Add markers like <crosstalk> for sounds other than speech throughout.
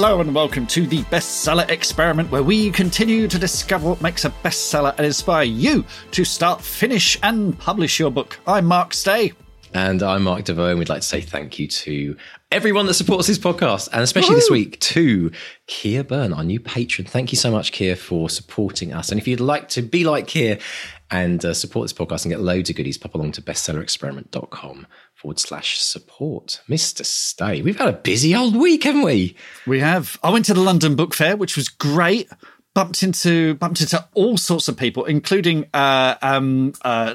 Hello and welcome to the Bestseller Experiment, where we continue to discover what makes a bestseller and inspire you to start, finish, and publish your book. I'm Mark Stay. And I'm Mark Desvaux, and we'd like to say thank you to everyone that supports this podcast, and especially Woo! this week to Keir Byrne, our new patron. Thank you so much, Keir, for supporting us. And if you'd like to be like Keir and uh, support this podcast and get loads of goodies, pop along to bestsellerexperiment.com forward slash support. Mr. Stay, we've had a busy old week, haven't we? We have. I went to the London Book Fair, which was great bumped into bumped into all sorts of people, including uh, um, uh,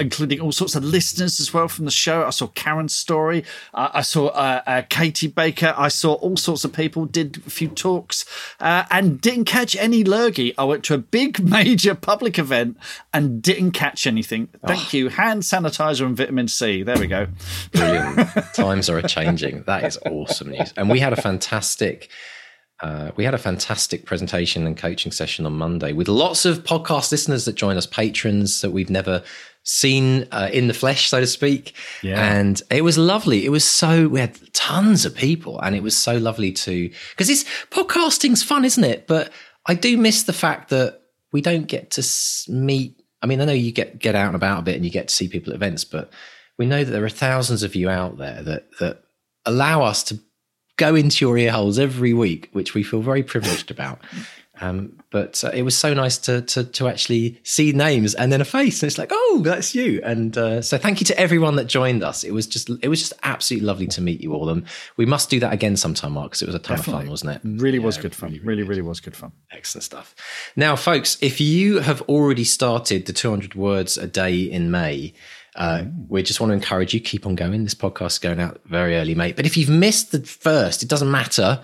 including all sorts of listeners as well from the show. I saw Karen's story. Uh, I saw uh, uh, Katie Baker. I saw all sorts of people. Did a few talks uh, and didn't catch any lurgy. I went to a big <laughs> major public event and didn't catch anything. Thank oh. you. Hand sanitizer and vitamin C. There we go. Brilliant. Times are changing. That is awesome news. And we had a fantastic uh, we had a fantastic presentation and coaching session on Monday with lots of podcast listeners that joined us, patrons that we've never seen uh, in the flesh, so to speak. Yeah. And it was lovely. It was so, we had tons of people and it was so lovely to, because it's podcasting's fun, isn't it? But I do miss the fact that we don't get to meet. I mean, I know you get, get out and about a bit and you get to see people at events, but we know that there are thousands of you out there that, that allow us to go into your ear holes every week, which we feel very privileged about. Um, but uh, it was so nice to, to, to actually see names and then a face, and it's like, oh, that's you. And uh, so, thank you to everyone that joined us. It was just it was just absolutely lovely to meet you all, and we must do that again sometime, Mark, because it was a ton Definitely. of fun, wasn't it? Really yeah, was good fun. Really, really, really was good fun. Excellent stuff. Now, folks, if you have already started the 200 words a day in May. Uh, we just want to encourage you keep on going. This podcast is going out very early, mate. But if you've missed the first, it doesn't matter.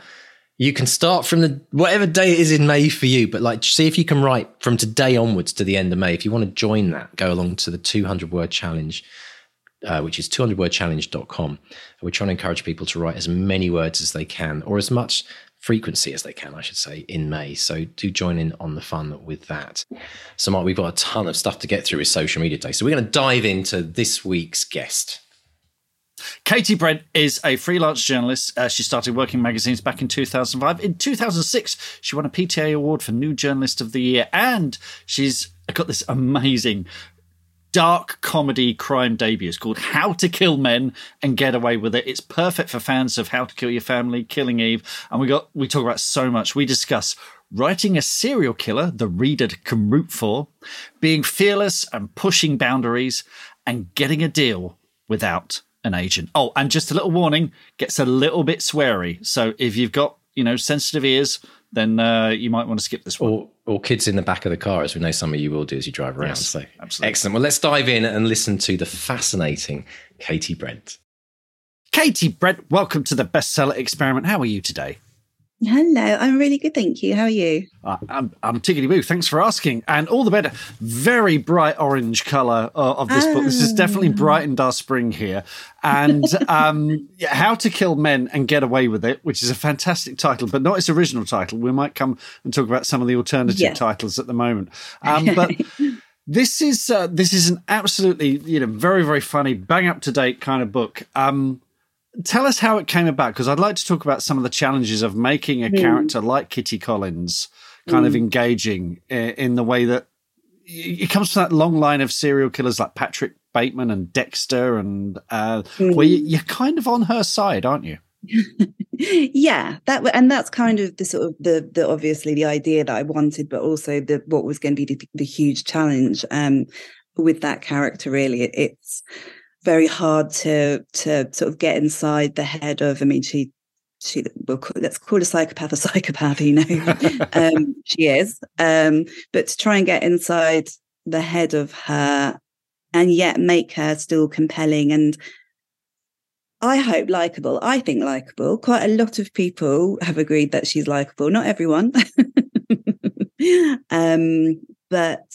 You can start from the whatever day it is in May for you, but like see if you can write from today onwards to the end of May. If you want to join that, go along to the 200 word challenge, uh, which is 200wordchallenge.com. we're trying to encourage people to write as many words as they can, or as much frequency as they can, I should say, in May. So do join in on the fun with that. So, Mark, we've got a ton of stuff to get through with Social Media Day. So we're going to dive into this week's guest. Katy Brent is a freelance journalist. Uh, she started working magazines back in 2005. In 2006, she won a PPA award for New Journalist of the Year, and she's got this amazing dark comedy crime debut. It's called How to Kill Men and Get Away with It. It's perfect for fans of How to Kill Your Family, Killing Eve, and we got we talk about so much. We discuss writing a serial killer the reader can root for, being fearless and pushing boundaries, and getting a deal without an agent. Oh, and just a little warning, gets a little bit sweary. So if you've got, you know, sensitive ears, then uh, you might want to skip this one. Or, or kids in the back of the car, as we know some of you will do as you drive around. Yes, so absolutely. Excellent. Well, let's dive in and listen to the fascinating Katy Brent. Katy Brent, welcome to the bestseller experiment. How are you today? Hello, I'm really good, thank you. How are you? Uh, I'm, I'm tickety boo. Thanks for asking. And all the better. Very bright orange colour uh, of this oh. book. This is definitely ah. brightened our spring here. And <laughs> um, yeah, How to Kill Men and Get Away with It, which is a fantastic title, but not its original title. We might come and talk about some of the alternative yeah. titles at the moment. Um, but. <laughs> this is uh, this is an absolutely you know very very funny bang up to date kind of book um, tell us how it came about because I'd like to talk about some of the challenges of making a mm. character like Kitty Collins kind mm. of hmm. engaging in, the way that it comes from that long line of serial killers like Patrick Bateman and Dexter, and uh, mm. where you, you're kind of on her side, aren't you? <laughs> yeah that and that's kind of the sort of the the obviously the idea that i wanted but also the what was going to be the, the huge challenge um with that character really it, it's very hard to to sort of get inside the head of. I mean, she she well, let's call a psychopath a psychopath. You know, <laughs> um, she is. Um, but to try and get inside the head of her, and yet make her still compelling and I hope likable. I think likable. Quite a lot of people have agreed that she's likable. Not everyone. <laughs> um, but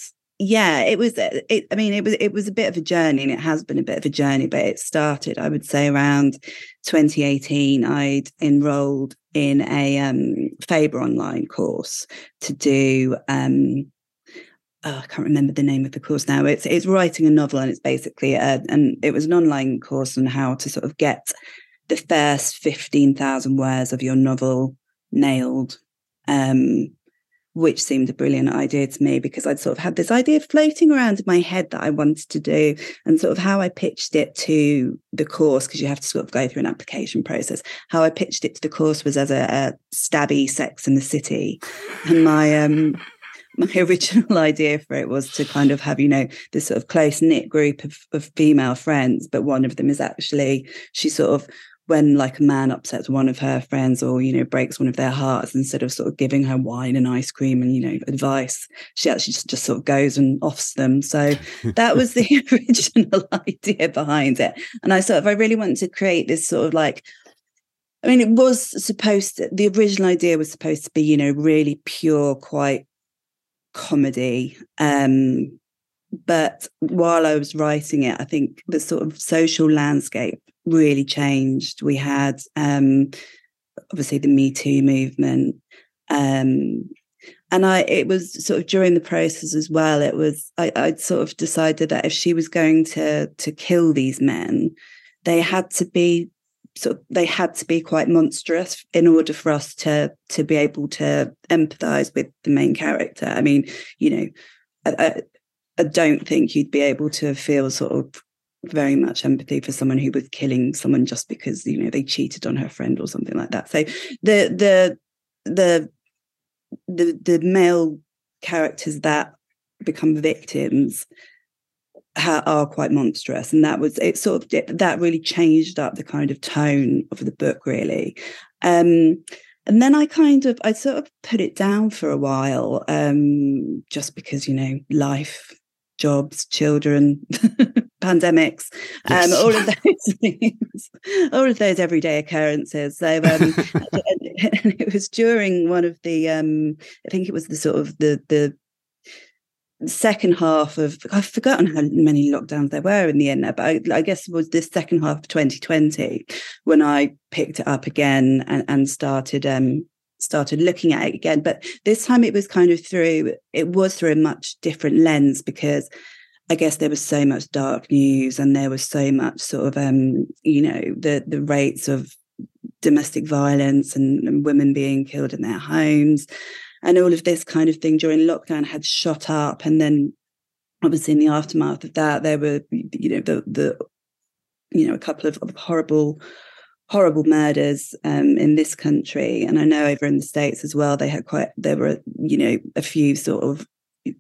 yeah, it was. Uh, it, I mean, it was. It was a bit of a journey, and it has been a bit of a journey. But it started, I would say, around 2018. I'd enrolled in a um, Faber online course to do. Um, oh, I can't remember the name of the course now. It's it's writing a novel, and it's basically a, and it was an online course on how to sort of get the first fifteen thousand words of your novel nailed. Um, which seemed a brilliant idea to me because I'd sort of had this idea floating around in my head that I wanted to do, and sort of how I pitched it to the course because you have to sort of go through an application process. How I pitched it to the course was as a, a stabby Sex in the City, and my um my <laughs> original idea for it was to kind of have you know this sort of close knit group of, of female friends, but one of them is actually she sort of when like a man upsets one of her friends or you know breaks one of their hearts instead of sort of giving her wine and ice cream and you know advice she actually just, just sort of goes and offs them. So <laughs> that was the <laughs> original idea behind it. And i sort of i really wanted to create this sort of like i mean it was supposed to, the original idea was supposed to be you know really pure quite comedy um but while I was writing it, I think the sort of social landscape really changed. We had um, obviously the Me Too movement. Um, and I, it was sort of during the process as well. It was I, I'd sort of decided that if she was going to to kill these men, they had to be sort of they had to be quite monstrous in order for us to to be able to empathize with the main character. I mean, you know, I, I, I don't think you'd be able to feel sort of very much empathy for someone who was killing someone just because you know they cheated on her friend or something like that. So the the the the the male characters that become victims are quite monstrous and that was it sort of that really changed up the kind of tone of the book really um and then i kind of i sort of put it down for a while um just because you know life jobs children <laughs> pandemics, um, yes. um, all of those <laughs> things, all of those everyday occurrences. So um, <laughs> it was during one of the, um, I think it was the sort of the the second half of I've forgotten how many lockdowns there were in the end there, but I, I, guess it was this second half of 2020 when I picked it up again and, and started um started looking at it again. But this time it was kind of through it was through a much different lens because I guess there was so much dark news and there was so much sort of um, you know, the the rates of domestic violence and, and women being killed in their homes and all of this kind of thing during lockdown had shot up. And then obviously in the aftermath of that there were you know the the you know a couple of, of horrible horrible murders um, in this country. And i know over in the states as well they had quite there were you know a few sort of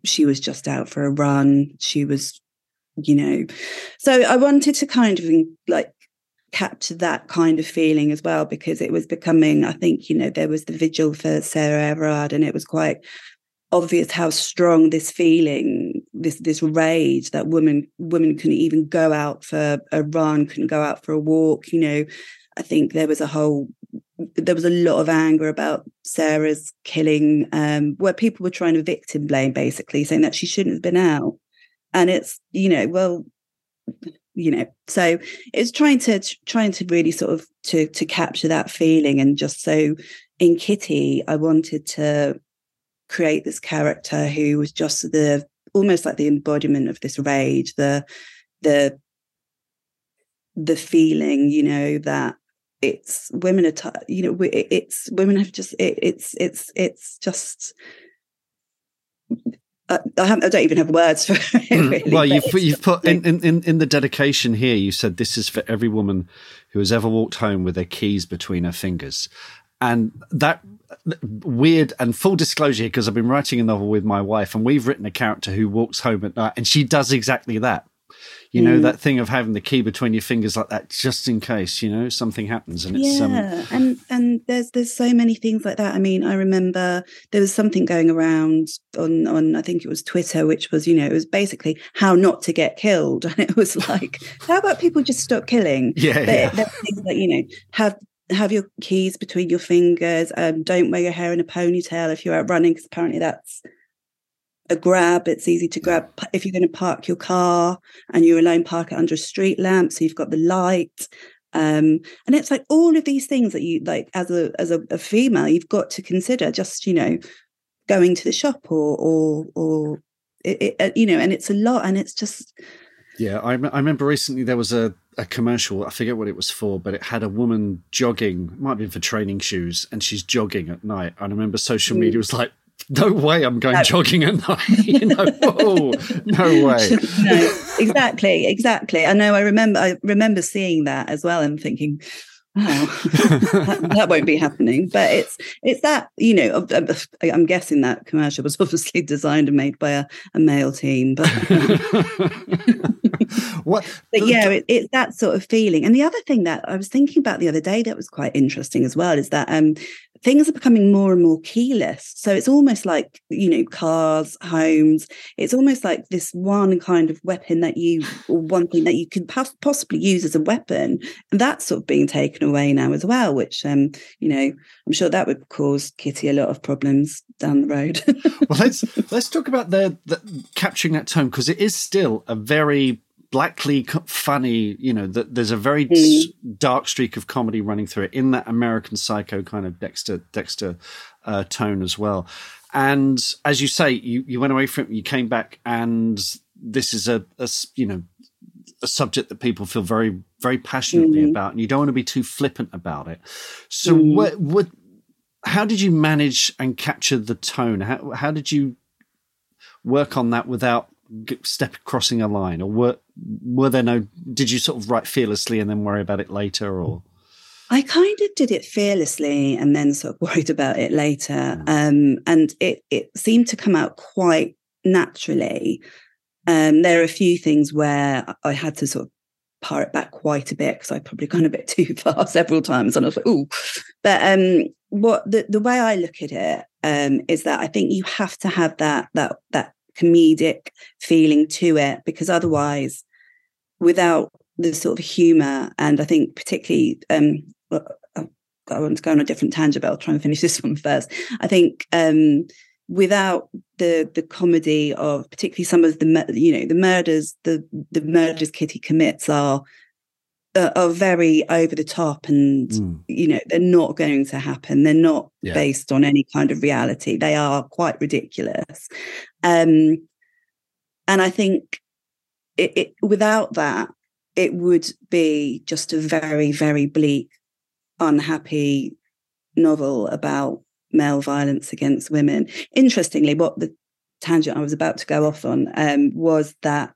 she was just out for a run. She was, you know, so I wanted to kind of like capture that kind of feeling as well because it was becoming, I think, you know, there was the vigil for Sarah Everard and it was quite obvious how strong this feeling this this rage that women women couldn't even go out for a run couldn't go out for a walk you know i think there was a whole there was a lot of anger about Sarah's killing, um, where people were trying to victim blame, basically saying that she shouldn't have been out. And it's, you know, well, you know, so it's trying to trying to really sort of to to capture that feeling, and just so in Kitty, I wanted to create this character who was just the almost like the embodiment of this rage, the the the feeling, you know, that it's women are you know it's women have just it, it's it's it's just I, I, don't even have words for <laughs> it. Hmm. Really, well, you've put, you've put in, in, in the dedication here. You said this is for every woman who has ever walked home with their keys between her fingers, and that weird and full disclosure because I've been writing a novel with my wife, and we've written a character who walks home at night, and she does exactly that you know, that thing of having the key between your fingers like that, just in case, you know, something happens. And it's, yeah. Um, and, and there's, there's so many things like that. I mean, I remember there was something going around on, on, I think it was Twitter, which was, you know, it was basically how not to get killed. <laughs> And it was like, how about people just stop killing? <laughs> Yeah. But yeah. things like, you know, have have your keys between your fingers. Um, don't wear your hair in a ponytail if you're out running, because apparently that's a grab. It's easy to grab if you're going to park your car and you're alone, park it under a street lamp, so you've got the light. Um, and it's like all of these things that you like as a as a, a female, you've got to consider. Just you know, going to the shop or or or it, it, uh, you know, and it's a lot, and it's just yeah. I, I remember recently there was a a commercial. I forget what it was for, but it had a woman jogging. It might have been for training shoes, and she's jogging at night. I remember social media was like, <laughs> "No way, I'm going no. jogging at night." <laughs> you know, whoa, no <laughs> way. no, exactly, exactly. I know. I remember. I remember seeing that as well, and thinking. Oh, that, that, won't be happening. But it's it's that you know. I'm guessing that commercial was obviously designed and made by a, a male team, but what? But yeah, it, it's that sort of feeling. And the other thing that I was thinking about the other day that was quite interesting as well is that um, things are becoming more and more keyless. So it's almost like, you know, cars, homes, it's almost like this one kind of weapon that you, or one thing that you could possibly use as a weapon. And that's sort of being taken away now as well, which, um, you know, I'm sure that would cause Kitty a lot of problems down the road. well, let's, let's talk about the, the capturing that tone because it is still a very blackly funny you know that there's a very mm. dark streak of comedy running through it in that american psycho kind of dexter dexter uh, tone as well and as you say you, you went away from it you came back and this is a, a you know a subject that people feel very very passionately mm. about and you don't want to be too flippant about it so mm. what what how did you manage and capture the tone how, how did you work on that without step crossing a line, or were were there no? Did you sort of write fearlessly and then worry about it later, or? I kind of did it fearlessly and then sort of <laughs> worried about it later, um, and it it seemed to come out quite naturally. Um, there are a few things where I had to sort of pare it back quite a bit because I'd probably <laughs> gone a bit too <laughs> far several times, and I was like, "Ooh!" But um, what the the way I look at it um, is that I think you have to have that that that comedic feeling to it because otherwise without the sort of humor and i think particularly um i want to go on a different tangent but i'll try and finish <laughs> this one first. I think um without the the comedy of particularly some of the you know the murders the the murders kitty commits are uh, are very over the top and mm. you know they're not going to happen they're not yeah. based on any kind of reality they are quite ridiculous um and i think it, it, without that it would be just a very very bleak unhappy novel about male violence against women interestingly what the tangent i was about to go off on um, was that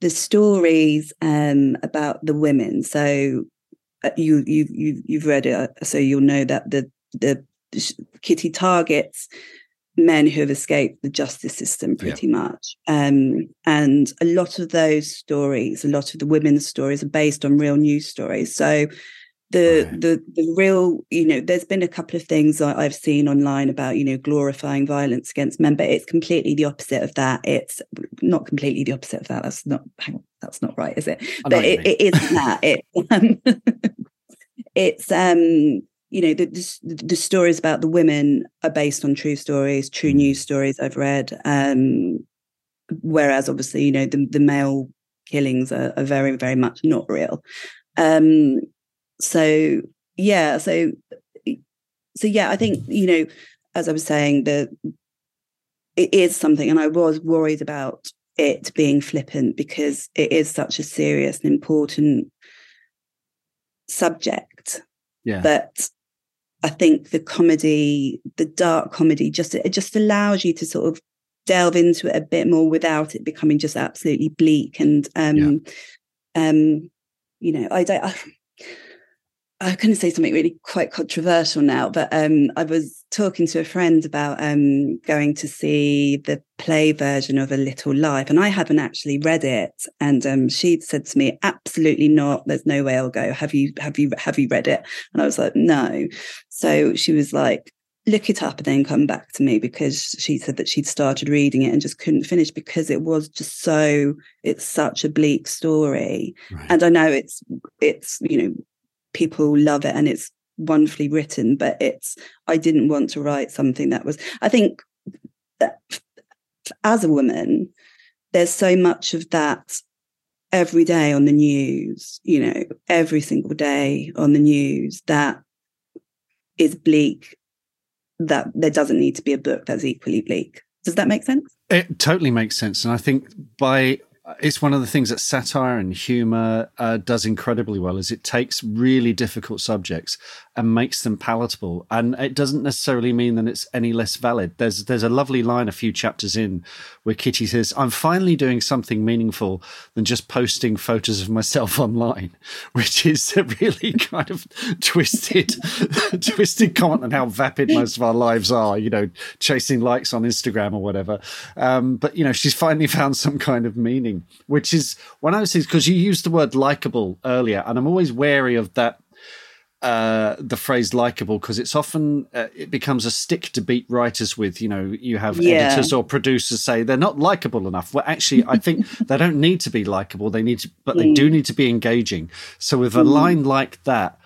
the stories um, about the women. So uh, you you you you've read it, uh, so you'll know that the the Kitty targets men who have escaped the justice system pretty yeah. much. Um, and a lot of those stories, a lot of the women's stories are based on real news stories. So the right. the the real you know there's been a couple of things i've seen online about you know glorifying violence against men but it's completely the opposite of that. It's not completely the opposite of that. That's not on, that's not right is it? But it, it isn't that. <laughs> It um, <laughs> it's um you know the, the, the stories about the women are based on true stories true mm. news stories i've read um whereas obviously you know the, the male killings are, are very very much not real. Um so yeah so so yeah i think you know as i was saying the it is something and i was worried about it being flippant because it is such a serious and important subject yeah but i think the comedy the dark comedy just it just allows you to sort of delve into it a bit more without it becoming just absolutely bleak and um yeah. um you know i don't I, I couldn't say something really quite controversial now, but um, I was talking to a friend about um, going to see the play version of A Little Life, and I haven't actually read it. And um, she'd said to me, "Absolutely not. There's no way I'll go. Have you? Have you? Have you read it?" And I was like, "No." So she was like, "Look it up and then come back to me," because she said that she'd started reading it and just couldn't finish because it was just so. It's such a bleak story, right. and I know it's it's you know people love it and it's wonderfully written but it's i didn't want to write something that was i think as a woman there's so much of that every day on the news you know every single day on the news that is bleak that there doesn't need to be a book that's equally bleak. Does that make sense? It totally makes sense and i think by it's one of the things that satire and humor uh, does incredibly well is it takes really difficult subjects and makes them palatable. And it doesn't necessarily mean that it's any less valid. There's there's a lovely line a few chapters in where kitty says i'm finally doing something meaningful than just posting photos of myself <laughs> online which is a really <laughs> kind of twisted <laughs> twisted comment on how vapid most of our lives are you know chasing likes on instagram or whatever. Um, but you know she's finally found some kind of meaning which is one of those things because you used the word likable earlier, and I'm always wary of that. Uh, the phrase likable because it's often uh, it becomes a stick to beat writers with you know you have yeah. editors or producers say they're not likable enough well actually i think <laughs> they don't need to be likable they need to but they do mm. need to be engaging so with a mm. line like that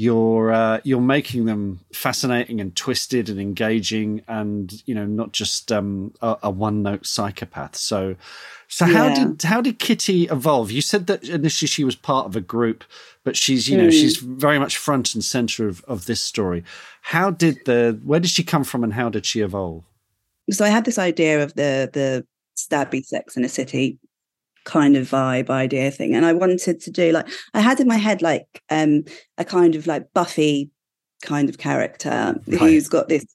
you're uh, you're making them fascinating and twisted and engaging and you know not just um, a, a one note psychopath so so how yeah. did how did Kitty evolve? You said that initially she was part of a group, but she's you know mm. she's very much front and center of, of this story. How did the where did she come from and how did she evolve? So I had this idea of the the stabby sex in a city kind of vibe idea thing, and I wanted to do like I had in my head like um a kind of like Buffy kind of character right. who's got this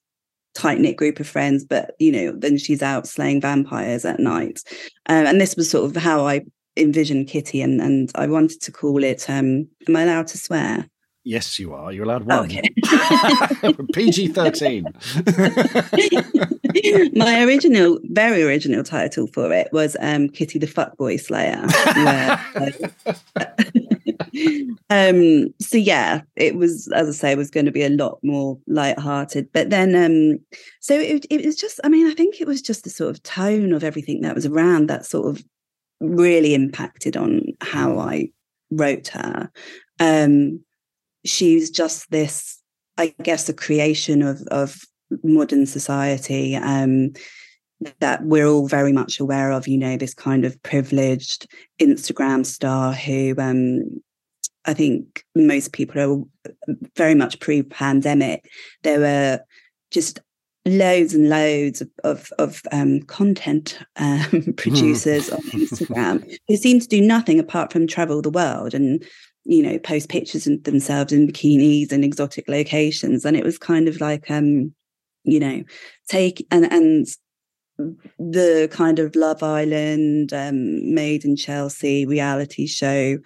tight knit group of friends, but you know, then she's out slaying vampires at night. Um, and this was sort of how I envisioned Kitty, and and I wanted to call it. Um, am I allowed to swear? Yes, you are. You're allowed one. Okay. <laughs> PG 13. <laughs> My original, very original title for it was um, Kitty the Fuckboy Slayer. <laughs> Where, <laughs> um, so yeah, it was, as I say, it was going to be a lot more light-hearted. But then, um, so it, it was just, I mean, I think it was just the sort of tone of everything that was around that sort of really impacted on how I wrote her. Um, she's just this, I guess, a creation of of modern society. Um, that we're all very much aware of, you know, this kind of privileged Instagram star who um, I think most people are very much pre-pandemic. There were just loads and loads of of, of um, content um, <laughs> producers on <laughs> Instagram who seem to do nothing apart from travel the world and you know post pictures of themselves in bikinis and exotic locations, and it was kind of like um, you know take and and the kind of Love Island, um, Made in Chelsea reality show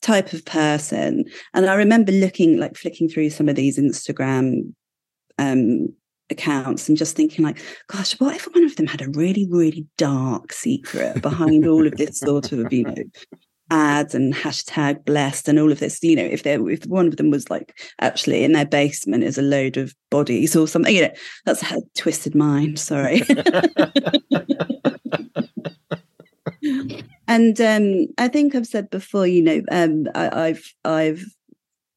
type of person. And I remember looking, like flicking through some of these Instagram um, accounts and just thinking, like, gosh, what if one of them had a really, really dark secret behind all of this sort of, you know, ads and hashtag blessed and all of this you know if they if one of them was like actually in their basement is a load of bodies or something you know that's a twisted mind sorry. <laughs> And um, I think I've said before, you know, um, I, have I've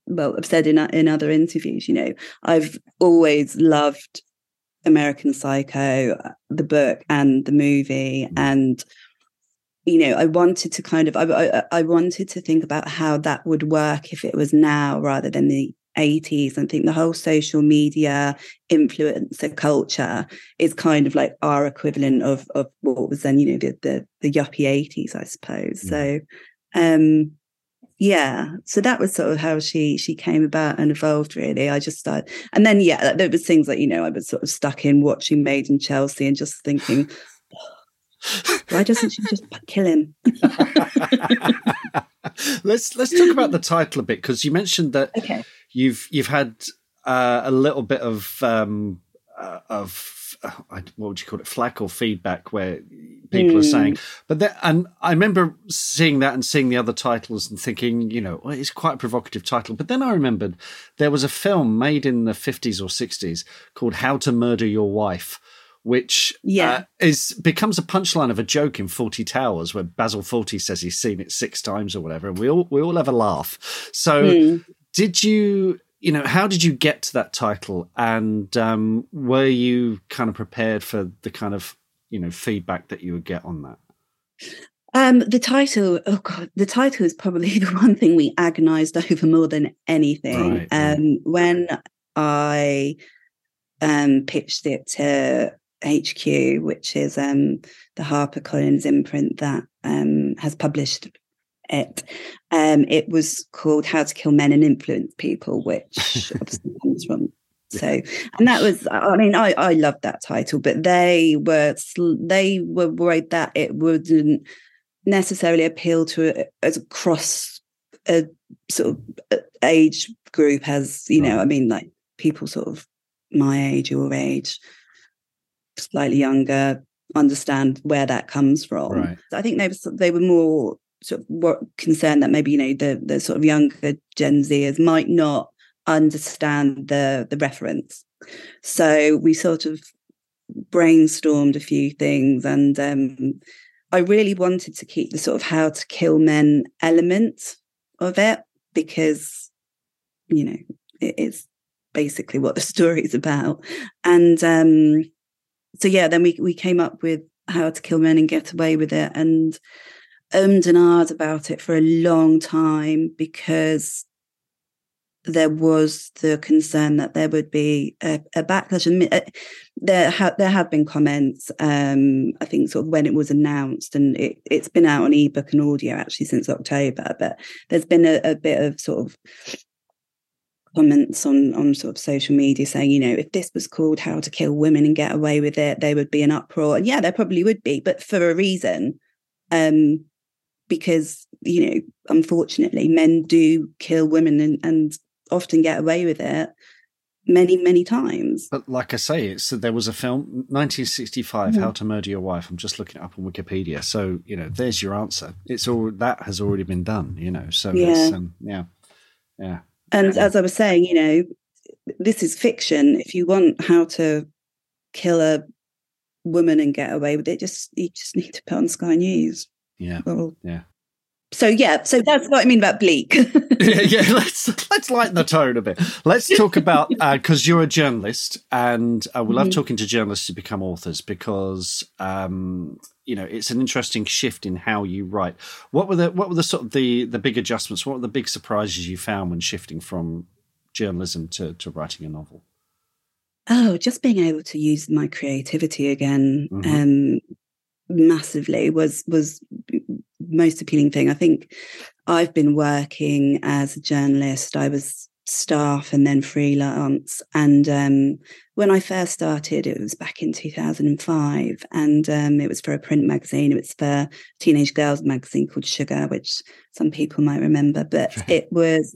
well, I've said in in other interviews, you know, I've always loved American Psycho, uh, the book and the movie, and you know, I wanted to kind of I, I, I wanted to think about how that would work if it was now rather than the 80s. I think the whole social media influencer culture is kind of like our equivalent of of what was then, you know, the the, the yuppie 80s, I suppose. Mm. So um yeah so that was sort of how she she came about and evolved really i just started and then yeah there was things like you know i was sort of stuck in watching made in chelsea and just thinking why doesn't she just kill him <laughs> let's let's talk about the title a bit because you mentioned that okay you've you've had uh, a little bit of um, uh, of uh, what would you call it flack or feedback where people mm. are saying hmm. but then and i remember seeing that and seeing the other titles and thinking you know well, it's quite a provocative title but then i remembered there was a film made in the 50s or 60s called how to murder your wife which yeah. Uh, is becomes a punchline of a joke in Fawlty Towers, where Basil Fawlty says he's seen it six times or whatever, and we all we all have a laugh. So, mm. did you? You know, how did you get to that title, and um, were you kind of prepared for the kind of you know feedback that you would get on that? Um, the title, oh god, the title is probably <laughs> the one thing we agonized over more than anything. Right, um, right. When I um, pitched it to HQ, which is um, the HarperCollins imprint that um, has published it. Um, it was called How to Kill Men and Influence People, which <laughs> obviously comes from. So, and that was, I mean, I, I loved that title, but they were, they were worried that it wouldn't necessarily appeal to a, as across a sort of age group as, you know, I mean, like people sort of my age, your age, slightly younger understand where that comes from. Right. I think they were they were more sort of concerned that maybe you know the the sort of younger Gen Zers might not understand the the reference. So we sort of brainstormed a few things, and um, I really wanted to keep the sort of how to kill men element of it because you know it is basically what the <laughs> story is about, and um, so yeah, then we we came up with how to kill men and get away with it, and ummed and ahed about it for a long time because there was the concern that there would be a, a backlash. And uh, there, there have been comments. Um, I think sort of when it was announced, and it, has been out on ebook and audio actually since October. But there's been a, a bit of sort of comments on on sort of social media saying, you know, if this was called How to Kill Women and Get Away with It, there would be an uproar. And yeah, there probably would be, but for a reason. Um, because, you know, unfortunately, men do kill women and, and often get away with it many, many times. But like I say, it's there was a film, 1965, mm-hmm. How to Murder Your Wife. I'm just looking it up on Wikipedia. So, you know, there's your answer. It's all that has already been done, you know. So yeah. Um, yeah. Yeah. And as I was saying, you know, this is fiction. If you want how to kill a woman and get away with it, just you just need to put on Sky News. Yeah. Or, yeah. So yeah, so that's what I mean about bleak. <laughs> yeah, yeah, let's let's lighten the tone a bit. Let's talk about because uh, you're a journalist, and uh, we love mm-hmm. talking to journalists who become authors because um, you know it's an interesting shift in how you write. What were the what were the sort of the the big adjustments? What were the big surprises you found when shifting from journalism to to writing a novel? Oh, just being able to use my creativity again mm-hmm. um, massively was was most appealing thing. I think I've been working as a journalist. I was staff and then freelance. And um, when I first started, it was back in 2005, and um, it was for a print magazine. It was for a teenage girls magazine called Sugar, which some people might remember. But it was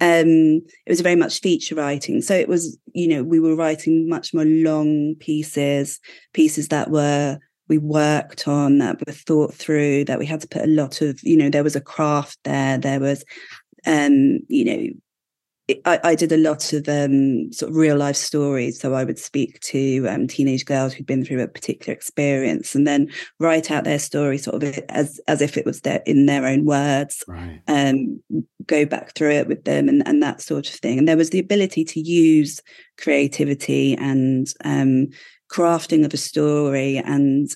um, it was very much feature writing. So it was, you know, we were writing much more long pieces, pieces that were we worked on, that were thought through, that we had to put a lot of, you know, there was a craft there, there was, um, you know, I, I, did a lot of um, sort of real life stories. So I would speak to um, teenage girls who'd been through a particular experience and then write out their story sort of as as if it was their in their own words. Right. Um, go back through it with them and, and that sort of thing. And there was the ability to use creativity and um, crafting of a story and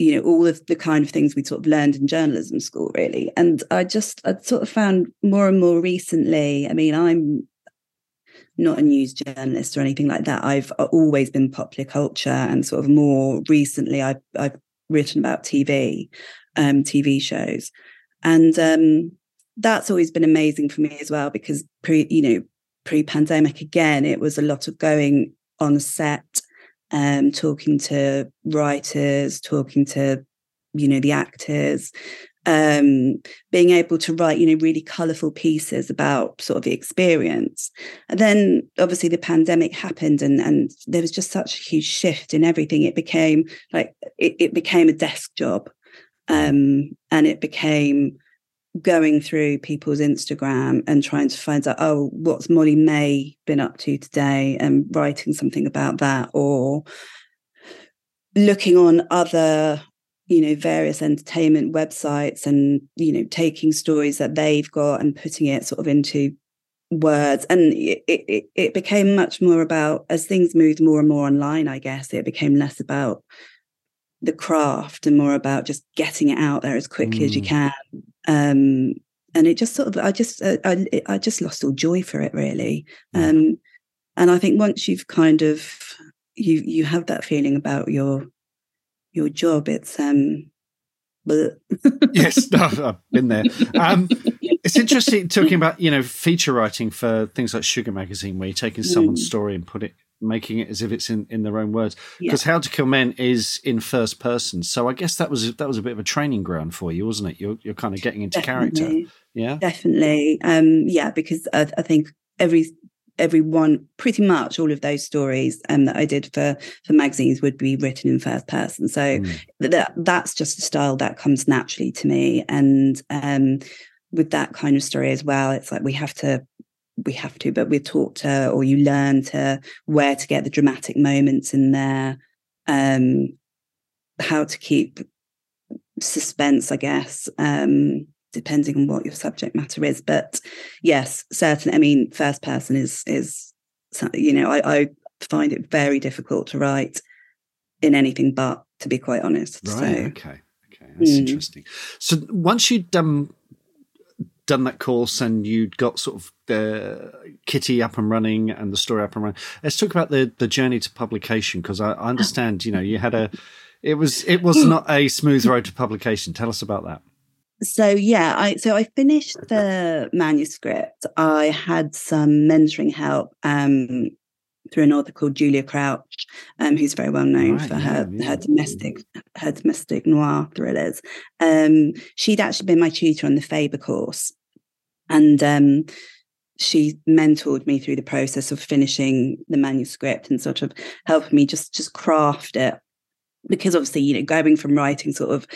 you know all of the kind of things we sort of learned in journalism school really. And i just i sort of found more and more recently i mean i'm not a news journalist or anything like that. I've always been popular culture and sort of more recently i've, I've written about tv um, tv shows. And um, that's always been amazing for me as well because pre you know pre-pandemic again it was a lot of going on set um, talking to writers, talking to you know the actors, um, being able to write, you know, really colourful pieces about sort of the experience. And then obviously the pandemic happened and and there was just such a huge shift in everything. It became like it, it became a desk job. Um, and it became going through people's Instagram and trying to find out, oh, what's Molly-Mae been up to today? And writing something about that or looking on other you know various entertainment websites and you know taking stories that they've got and putting it sort of into words. And it, it, it became much more about as things moved more and more online i guess it became less about the craft and more about just getting it out there as quickly mm. as you mm. can um, and it just sort of i just uh, I, I just lost all joy for it really um, and i think once you've kind of you you have that feeling about your your job. It's um <laughs> yes, <laughs> no, I've been there. Um, it's interesting talking about you know feature writing for things like Sugar Magazine, where you're taking someone's mm. story and put it, making it as if it's in, in their own words. Because yeah. How to Kill Men is in first person, so I guess that was that was a bit of a training ground for you, wasn't it? You're you're kind of getting into Definitely. character. Yeah, definitely. Um, yeah, because I, I think every every one, pretty much all of those stories um, that I did for for magazines would be written in first person. So mm. that that's just a style that comes naturally to me, and um, with that kind of story as well, it's like we have to we have to, but we're taught to, or you learn to where to get the dramatic moments in there, um, how to keep suspense, I guess. Um, depending on what your subject matter is. But yes, certainly. I mean, first person is is you know I, I find it very difficult to write in anything but, to be quite honest. Right. So, okay. Okay. That's mm. interesting. So once you'd done done that course and you'd got sort of the kitty up and running and the story up and running, let's talk about the the journey to publication because I, I understand you know you had a it was it was not a smooth road to publication. Tell us about that. So yeah i so i finished the manuscript. I had some mentoring help um, through an author called julia crouch um, who's very well known right, for yeah, her yeah. her domestic her domestic noir thrillers. Um, she'd actually been my tutor on the faber course and um, she mentored me through the process of finishing the manuscript and sort of helping me just just craft it because obviously you know going from writing sort of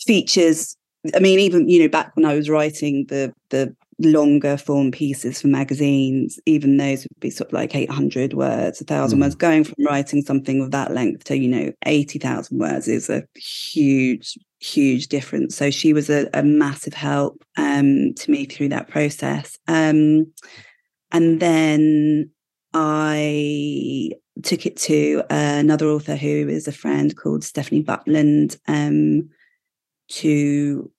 features I mean, even you know, back when I was writing the the longer form pieces for magazines, even those would be sort of like eight hundred words, a thousand mm. words. Going from writing something of that length to you know eighty thousand words is a huge, huge difference. So she was a, a massive help um, to me through that process. Um, and then I took it to another author who is a friend called Stephanie Butland. Um, to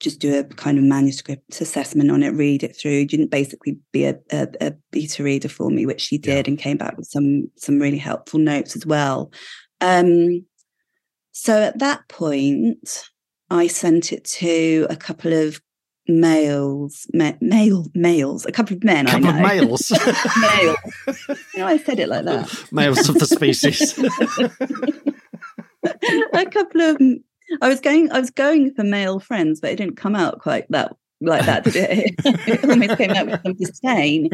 just do a kind of manuscript assessment on it, read it through. Didn't basically be a, a, a beta reader for me, which she did, yeah. and came back with some some really helpful notes as well. Um, so at that point, I sent it to a couple of males, ma- male males, a couple of men. A couple of males. <laughs> males. You know, I said it like that. Males of the species. <laughs> a couple of I was going I was going for male friends, but it didn't come out quite that like that, it? <laughs> it almost came out with some disdain.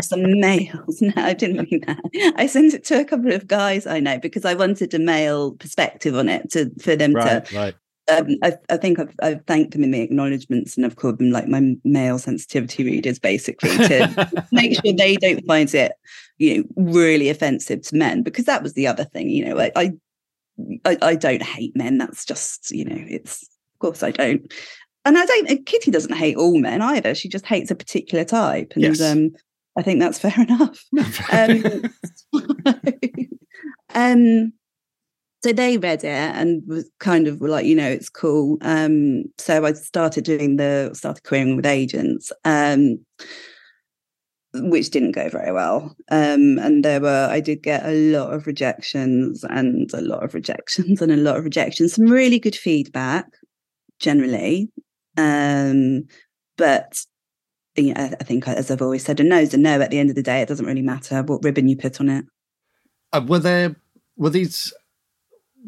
Some males. No, I didn't mean that. I sent it to a couple of guys I know because I wanted a male perspective on it to for them right, to right. Um, I, I, think I've, I've, thanked them in the acknowledgements and I've called them like my male sensitivity readers, basically, to <laughs> make sure they don't find it, you know, really offensive to men. Because that was the other thing, you know, I, I I, I don't hate men. That's just, you know, it's, of course I don't. And I don't, Kitty doesn't hate all men either. She just hates a particular type. And yes. um, I think that's fair <laughs> enough. um, <laughs> um, so they read it and was kind of like, you know, it's cool. Um, so I started doing the, started querying with agents. Um, which didn't go very well. Um, and there were, I did get a lot of rejections and a lot of rejections and a lot of rejections. Some really good feedback generally. Um, but you know, I think, as I've always said, a no is a no. At the end of the day, it doesn't really matter what ribbon you put on it. Uh, were there were these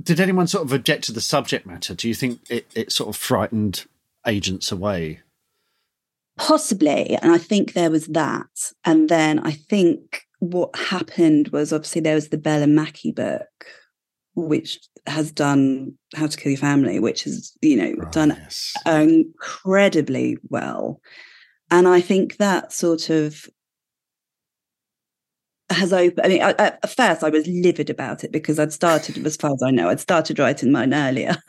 did anyone sort of object to the subject matter? Do you think it, it sort of frightened agents away? Possibly. And I think there was that. And then I think what happened was obviously there was the Bell and Mackie book, which has done How to Kill Your Family, which has, you know, oh, done yes. incredibly well. And I think that sort of has opened. I mean, I, at first I was livid about it because I'd started, as far as I know, I'd started writing mine earlier. <laughs>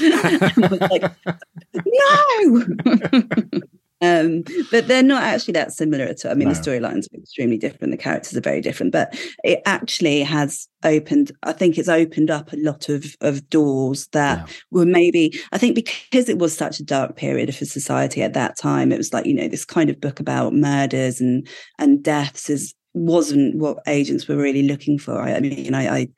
like, <laughs> no. <laughs> Um, but they're not actually that similar at all. I mean, no. the storylines are extremely different, the characters are very different, but it actually has opened, I think it's opened up a lot of, of doors that yeah. were maybe, I think because it was such a dark period for society at that time, it was like, you know, this kind of book about murders and and deaths is wasn't what agents were really looking for. I, I mean, I, I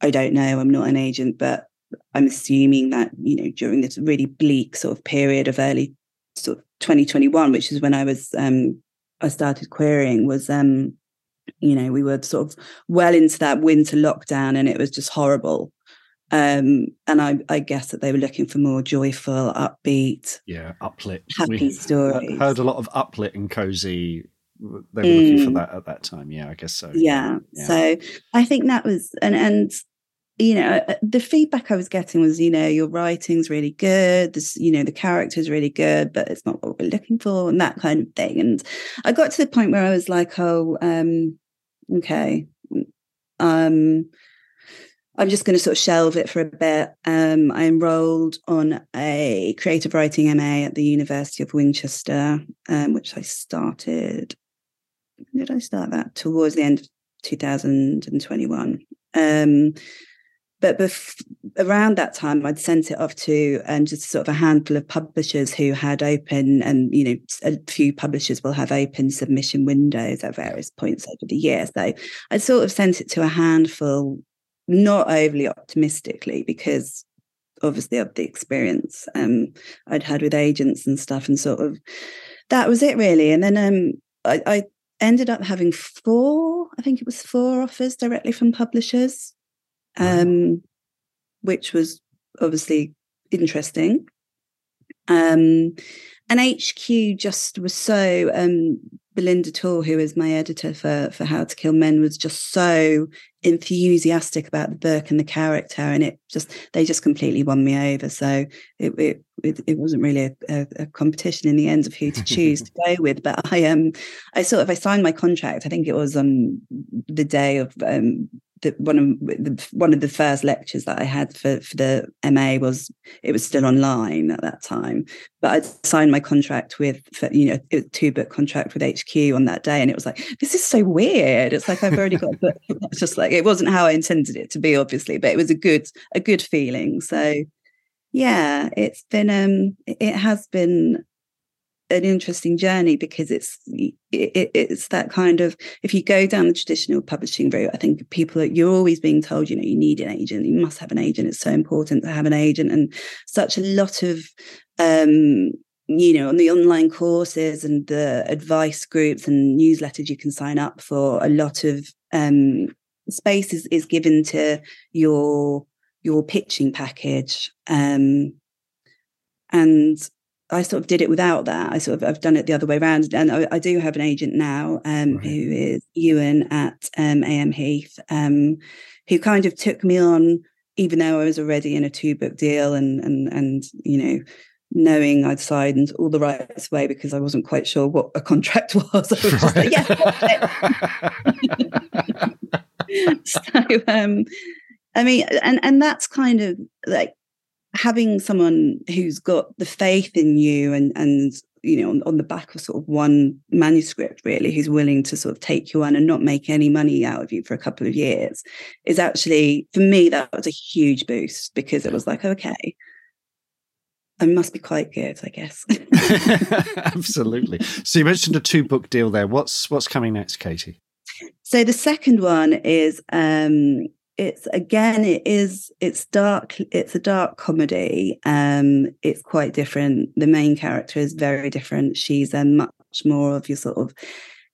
I don't know, I'm not an agent, but I'm assuming that, you know, during this really bleak sort of period of early sort of 2021, which is when I was um, I started querying, was um, you know we were sort of well into that winter lockdown, and it was just horrible. Um, and I, I guess that they were looking for more joyful, upbeat, yeah, uplit, <laughs> happy we stories. Heard a lot of uplit and cozy. They were mm. looking for mm. that at that time. Yeah, I guess so. Yeah. yeah. So I think that was and and you know uh, the feedback i was getting was you know your writing's really good. This you know the character's really good but it's not what we're looking for and that kind of thing. And i got to the point where i was like oh um okay. Um i'm just going to sort of shelve it for a bit. Um i enrolled on a creative writing ma at the university of winchester um, which i started did i start that? Towards the end of 2021 um but bef- around that time, I'd sent it off to um, just sort of a handful of publishers who had open, and you know, a few publishers will have open submission windows at various points over the year. So I sort of sent it to a handful, not overly optimistically, because obviously of the experience um, I'd had with agents and stuff, and sort of that was it really. And then um, I, I ended up having four, I think it was four offers directly from publishers um, which was obviously interesting. Um, and HQ just was so um, Belinda Toor, who is my editor for for How to Kill Men, was just so enthusiastic about the book and the character, and it just they just completely won me over. So it it it, it wasn't really a, a, a, competition in the end of who to <laughs> choose to go with. But I um I sort of I signed my contract. I think it was on the day of um the, one of the, one of the first lectures that I had for, for the MA was it was still online at that time, but I signed my contract with for, you know a two book contract with HQ on that day, and it was like this is so weird. It's like I've already got a book. <laughs> It's just like it wasn't how I intended it to be, obviously, but it was a good a good feeling. So yeah, it's been um it has been an interesting journey because it's it, it's that kind of if you go down the traditional publishing route i think people are, you're always being told you know you need an agent you must have an agent it's so important to have an agent and such a lot of um you know on the online courses and the advice groups and newsletters you can sign up for a lot of um space is, is given to your your pitching package um and I sort of did it without that. I sort of I've done it the other way around, and I, I do have an agent now um, right. who is Ewan at um, AM Heath, um, who kind of took me on, even though I was already in a two book deal, and and and you know, knowing I'd signed all the rights away because I wasn't quite sure what a <laughs> contract was. I was just right. like, yeah. <laughs> <laughs> so um, I mean, and and that's kind of like having someone who's got the faith in you and and you know on, on, the back of sort of one manuscript really who's willing to sort of take you on and not make any money out of you for a couple of years is actually for me that was a huge boost because it was like okay I must be quite good, I guess. <laughs> Absolutely. So you mentioned a two book deal there. What's what's coming next, Katy? So the second one is um, it's again it is it's dark it's a dark comedy um it's quite different the main character is very different she's a much more of your sort of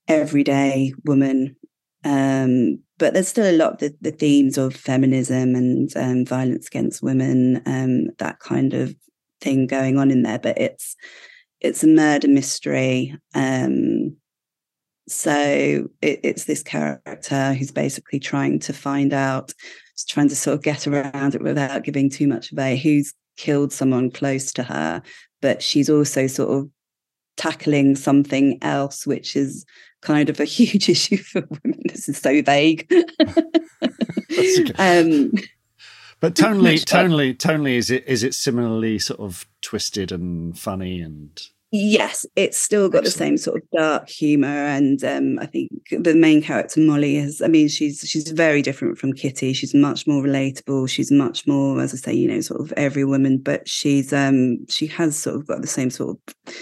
everyday woman um but there's still a lot of the, the themes of feminism and um, violence against women, um, that kind of thing going on in there. But it's it's a murder mystery. Um, so it, it's this character who's basically trying to find out, trying to sort of get around it without giving too much away, who's killed someone close to her. But she's also sort of tackling something else, which is kind of a <laughs> huge issue for women. This is so vague. <laughs> um, but <laughs> tonally, tonally, tonally, is it is it similarly sort of twisted and funny and? Yes, it's still got Excellent. the same sort of dark humor, and um, I think the main character Molly is. I mean, she's she's very different from Kitty. She's much more relatable. She's much more, as I say, you know, sort of every woman. But she's um she has sort of got the same sort of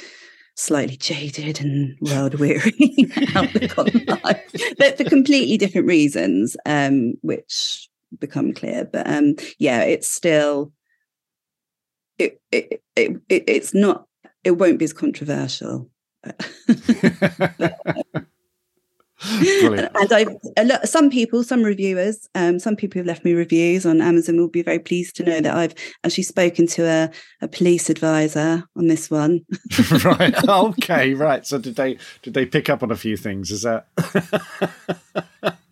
slightly jaded and world weary <laughs> outlook on life, but for completely different reasons, um, which become clear. But um, yeah, it's still it, it, it, it it's not it won't be as controversial. and I've some people, some reviewers, um, some people who've left me reviews on Amazon will be very pleased to know that I've actually spoken to a, a police advisor on this one. <laughs> right. Okay. Right. So did they did they pick up on a few things? Is that?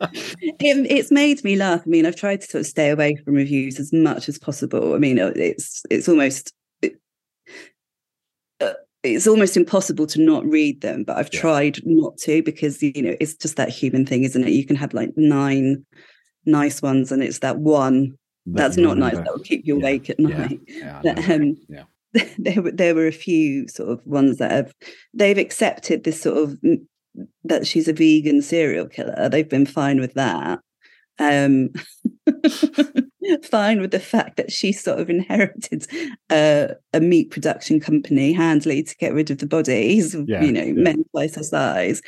it, it's made me laugh. I mean, I've tried to sort of stay away from reviews as much as possible. I mean, it's it's almost it's almost impossible to not read them, but I've yeah. tried not to because you know it's just that human thing, isn't it? You can have like nine nice ones, and it's that one that's not nice that will keep you awake at night. Yeah. Yeah, but, um, yeah. <laughs> there were there were a few sort of ones that have they've accepted this sort of that she's a vegan serial killer. They've been fine with that. Um, <laughs> <laughs> fine with the fact that she sort of inherited uh, a meat production company, Handley, to get rid of the bodies, yeah, you know, yeah. men twice her size.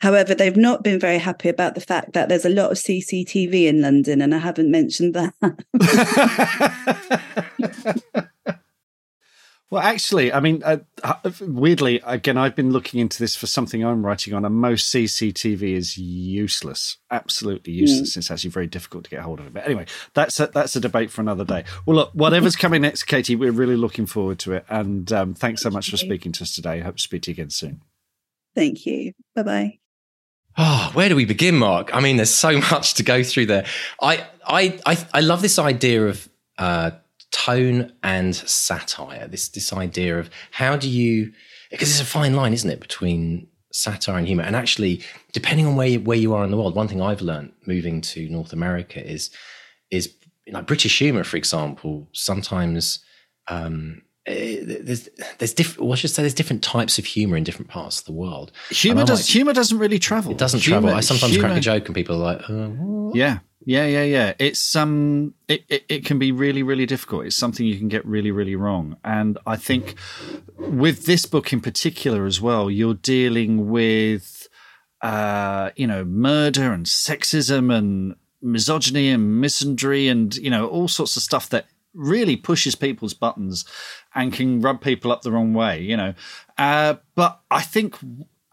However, they've not been very happy about the fact that there's a lot of CCTV in London, and I haven't mentioned that. <laughs> <laughs> Well, actually, I mean, uh, uh, weirdly, again, I've been looking into this for something I'm writing on, and most CCTV is useless, absolutely hmm. useless. Mm. It's actually very difficult to get hold of it. But anyway, that's a, that's a debate for another day. Well, look, whatever's <laughs> coming next, Katy, we're really looking forward to it. And um, thanks so much for speaking to us today. I hope to speak to you again soon. Thank you. Bye bye. Oh, where do we begin, Mark? I mean, there's so <laughs> much to go through there. I I I, I love this idea of. Uh, tone and satire. This this idea of how do you because it's a fine line, isn't it, between satire and humor. And actually, depending on where you, where you are in the world, one thing I've learned moving to North America is is like British humor, for example. Sometimes um, eh, there's there's different. Well, I should say there's different types of humor in different parts of the world. Humor does like, humor doesn't really travel. It doesn't humor, travel. I sometimes humor, crack a joke and people are like, uh, yeah, yeah, yeah, yeah. It's um, it, it, it can be really, really difficult. It's something you can get really, really wrong. And I think with this book in particular as well, you're dealing with, uh, you know, murder and sexism and misogyny and misandry and you know all sorts of stuff that really pushes people's buttons and can rub people up the wrong way. You know, uh, but I think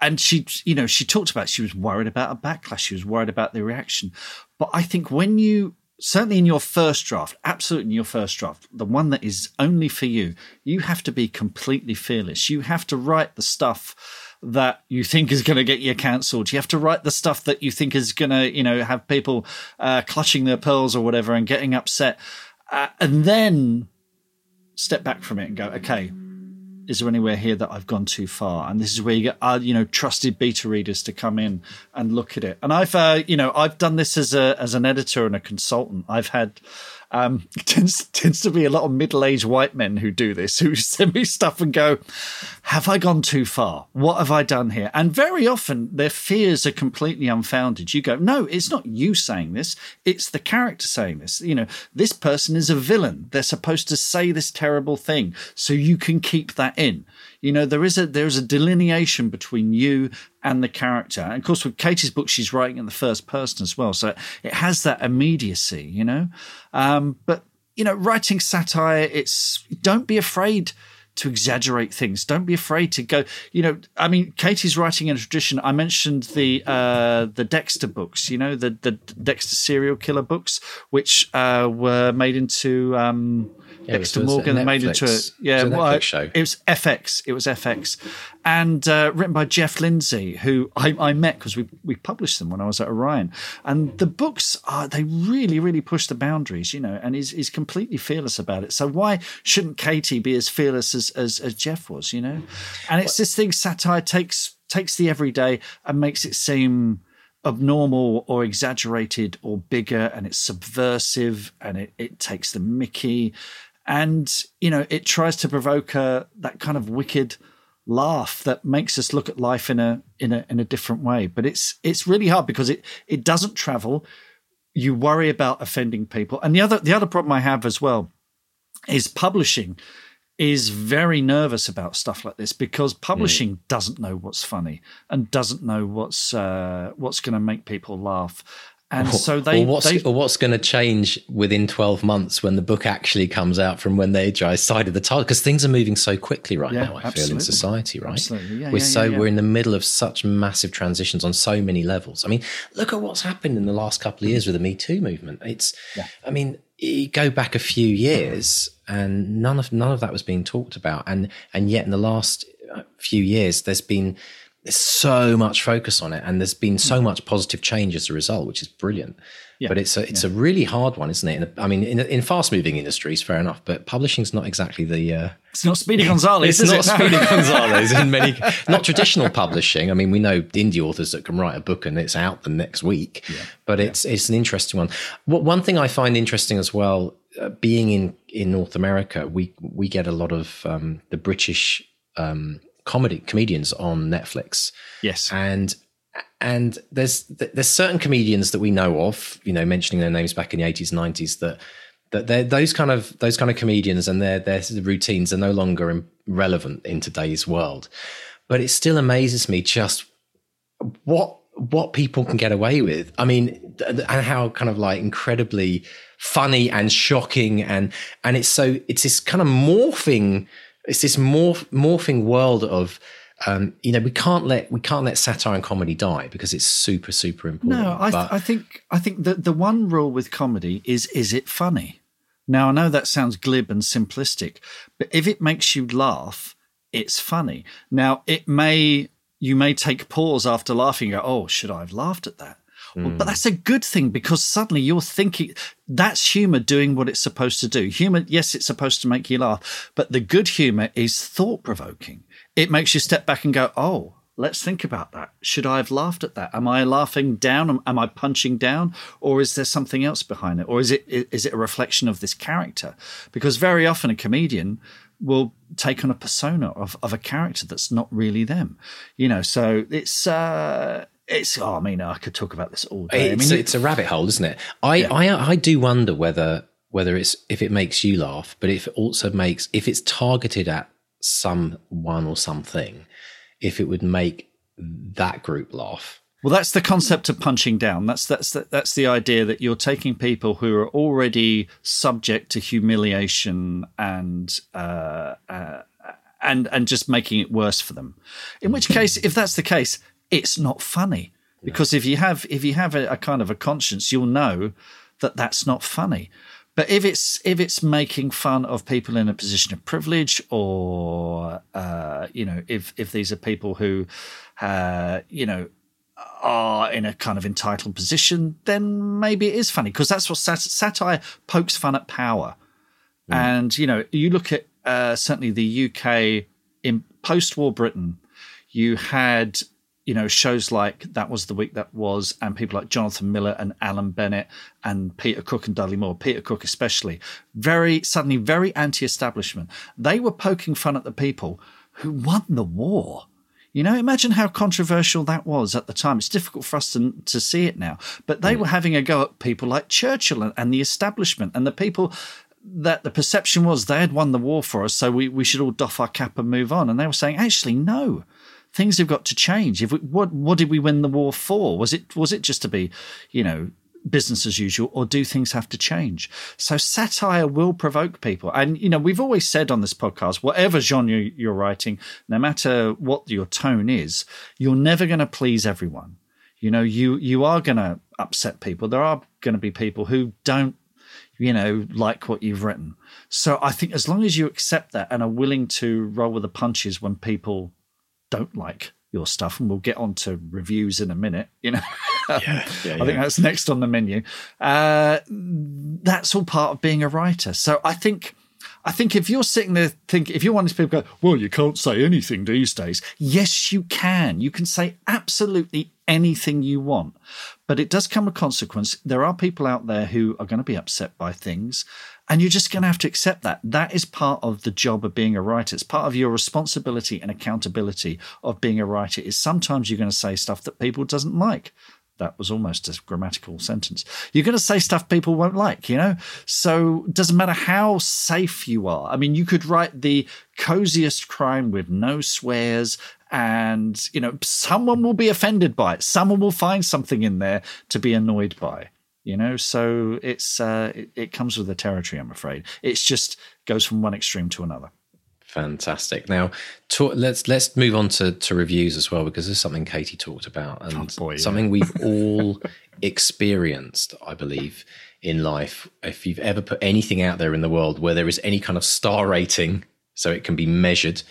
and she, you know, she talked about she was worried about a backlash. She was worried about the reaction. But I think when you certainly in your first draft, absolutely in your first draft, the one that is only for you, you have to be completely fearless. You have to write the stuff that you think is going to get you cancelled. You have to write the stuff that you think is going to, you know, have people uh, clutching their pearls or whatever and getting upset. Uh, and then step back from it and go, okay, is there anywhere here that I've gone too far? And this is where you get, uh, you know, trusted beta readers to come in and look at it. And I've, uh, you know, I've done this as a as an editor and a consultant. I've had um, <laughs> tends tends to be a lot of middle aged white men who do this, who <laughs> send me stuff and go, "Have I gone too far? What have I done here?" And very often their fears are completely unfounded. You go, "No, it's not you saying this; it's the character saying this. You know, this person is a villain. They're supposed to say this terrible thing, so you can keep that in." You know, there is a there is a delineation between you and the character. And of course, with Katy's book, she's writing in the first person as well, so it has that immediacy. You know, um, but you know, writing satire, it's don't be afraid to exaggerate things. Don't be afraid to go. You know, I mean, Katy's writing in a tradition. I mentioned the uh, the Dexter books. You know, the the Dexter serial killer books, which uh, were made into. Um, Dexter Morgan Netflix, made into a yeah, it was a well, show. It was FX. It was FX, and uh, written by Jeff Lindsay, who I, I met because we we published them when I was at Orion. And the books are they really really push the boundaries, you know, and he's he's completely fearless about it. So why shouldn't Katy be as fearless as as, as Jeff was, you know? And it's this thing satire takes takes the everyday and makes it seem abnormal or exaggerated or bigger and it's subversive and it, it takes the mickey and you know it tries to provoke a, that kind of wicked laugh that makes us look at life in a in a in a different way. But it's it's really hard because it it doesn't travel. You worry about offending people. And the other the other problem i have as well is publishing is very nervous about stuff like this because publishing mm. doesn't know what's funny and doesn't know what's uh, what's going to make people laugh and so they or what's, they, or what's going to change within 12 months when the book actually comes out from when they decided the title because things are moving so quickly right yeah, now i absolutely. feel in society right? Absolutely. Yeah, we're yeah, so we're in the middle of such massive transitions on so many levels. I mean look at what's happened in the last couple of years with the me too movement. It's i mean you go back a few years and none of none of that was being talked about. And and yet in the last uh, few years there's been there's so much focus on it and there's been so much positive change as a result which is brilliant yeah. but it's a it's yeah. a really hard one isn't it i mean in, in fast moving industries fair enough but publishing's not exactly the uh, it's not speedy gonzales it's not it? speedy <laughs> gonzales in many not traditional publishing i mean we know indie authors that can write a book and it's out the next week yeah. but it's it's an interesting one what one thing i find interesting as well uh, being in in north america we we get a lot of um, the british um, comedy comedians on Netflix. Yes, and and there's there's certain comedians that we know of, you know, mentioning their names back in the eighties, nineties, that that they're those kind of those kind of comedians and their their routines are no longer relevant in today's world. But it still amazes me just what what people can get away with. I mean, and how kind of like incredibly funny and shocking and and it's so it's this kind of morphing it's this morph, morphing world of um, you know we can't let we can't let satire and comedy die because it's super super important. No, I, th- I think I think that the one rule with comedy is is it funny. Now I know that sounds glib and simplistic, but if it makes you laugh, it's funny. Now it may you may take pause after laughing. go, oh, should I have laughed at that? Well, but hmm. that's a good thing because suddenly you're thinking that's humor doing what it's supposed to do. Humor, yes, it's supposed to make you laugh, but the good humor is thought provoking. It makes you step back and go, oh, let's think about that. Should I have laughed at that? Am I laughing down? Am I punching down? Or is there something else behind it? Or is it is it a reflection of this character? Because very often a comedian will take on a persona of, of a character that's not really them. You know, so it's uh it's. Oh, I mean, I could talk about this all day. It's, I mean, it's a rabbit hole, isn't it? I, yeah. I, I do wonder whether whether it's if it makes you laugh, but if it also makes if it's targeted at someone or something, if it would make that group laugh. Well, that's the concept of punching down. That's that's the, that's the idea that you're taking people who are already subject to humiliation and uh, uh, and and just making it worse for them. In which case, if that's the case, it's not funny because if you have if you have a, a, kind of a conscience, you'll know that that's not funny. But if it's if it's making fun of people in a position of privilege, or uh, you know, if if these are people who, uh, you know, are in a kind of entitled position, then maybe it is funny because that's what sat- satire pokes fun at power. Mm. And you know, you look at uh, certainly the UK in post-war Britain, you had you know, shows like That Was the Week That Was, and people like Jonathan Miller and Alan Bennett and Peter Cook and Dudley Moore, Peter Cook especially, very suddenly very anti establishment. They were poking fun at the people who won the war. You know, imagine how controversial that was at the time. It's difficult for us to, to see it now, but they mm. were having a go at people like Churchill and, and the establishment and the people that the perception was they had won the war for us, so we, we should all doff our cap and move on. And they were saying, actually, no, things have got to change. If we, what what did we win the war for? Was it was it just to be, you know, business as usual or do things have to change? So satire will provoke people. And, you know, we've always said on this podcast, whatever genre you're writing, no matter what your tone is, you're never going to please everyone. You know, you, you are going to upset people. There are going to be people who don't, you know, like what you've written. So I think as long as you accept that and are willing to roll with the punches when people don't like your stuff, and we'll get on to reviews in a minute. You know, <laughs> yeah, <laughs> yeah, I think that's next on the menu. Uh, that's all part of being a writer. So I think. I think if you're sitting there thinking, if you're one of these people go, well, you can't say anything these days. Yes, you can. You can say absolutely anything you want, but it does come with consequence. There are people out there who are going to be upset by things. And you're just going to have to accept that. That is part of the job of being a writer. It's part of your responsibility and accountability of being a writer is sometimes you're going to say stuff that people doesn't like. That was almost a grammatical sentence. You're going to say stuff people won't like, you know? So it doesn't matter how safe you are. I mean, you could write the coziest crime with no swears and, you know, someone will be offended by it. Someone will find something in there to be annoyed by you know? So it's uh, it, it, comes with the territory i'm afraid. It's just goes from one extreme to another. Fantastic. Now to, let's let's move on to, to reviews as well because there's something Katy talked about and oh boy, something yeah. we've <laughs> all experienced i believe in life. If you've ever put anything out there in the world where there is any kind of star rating so it can be measured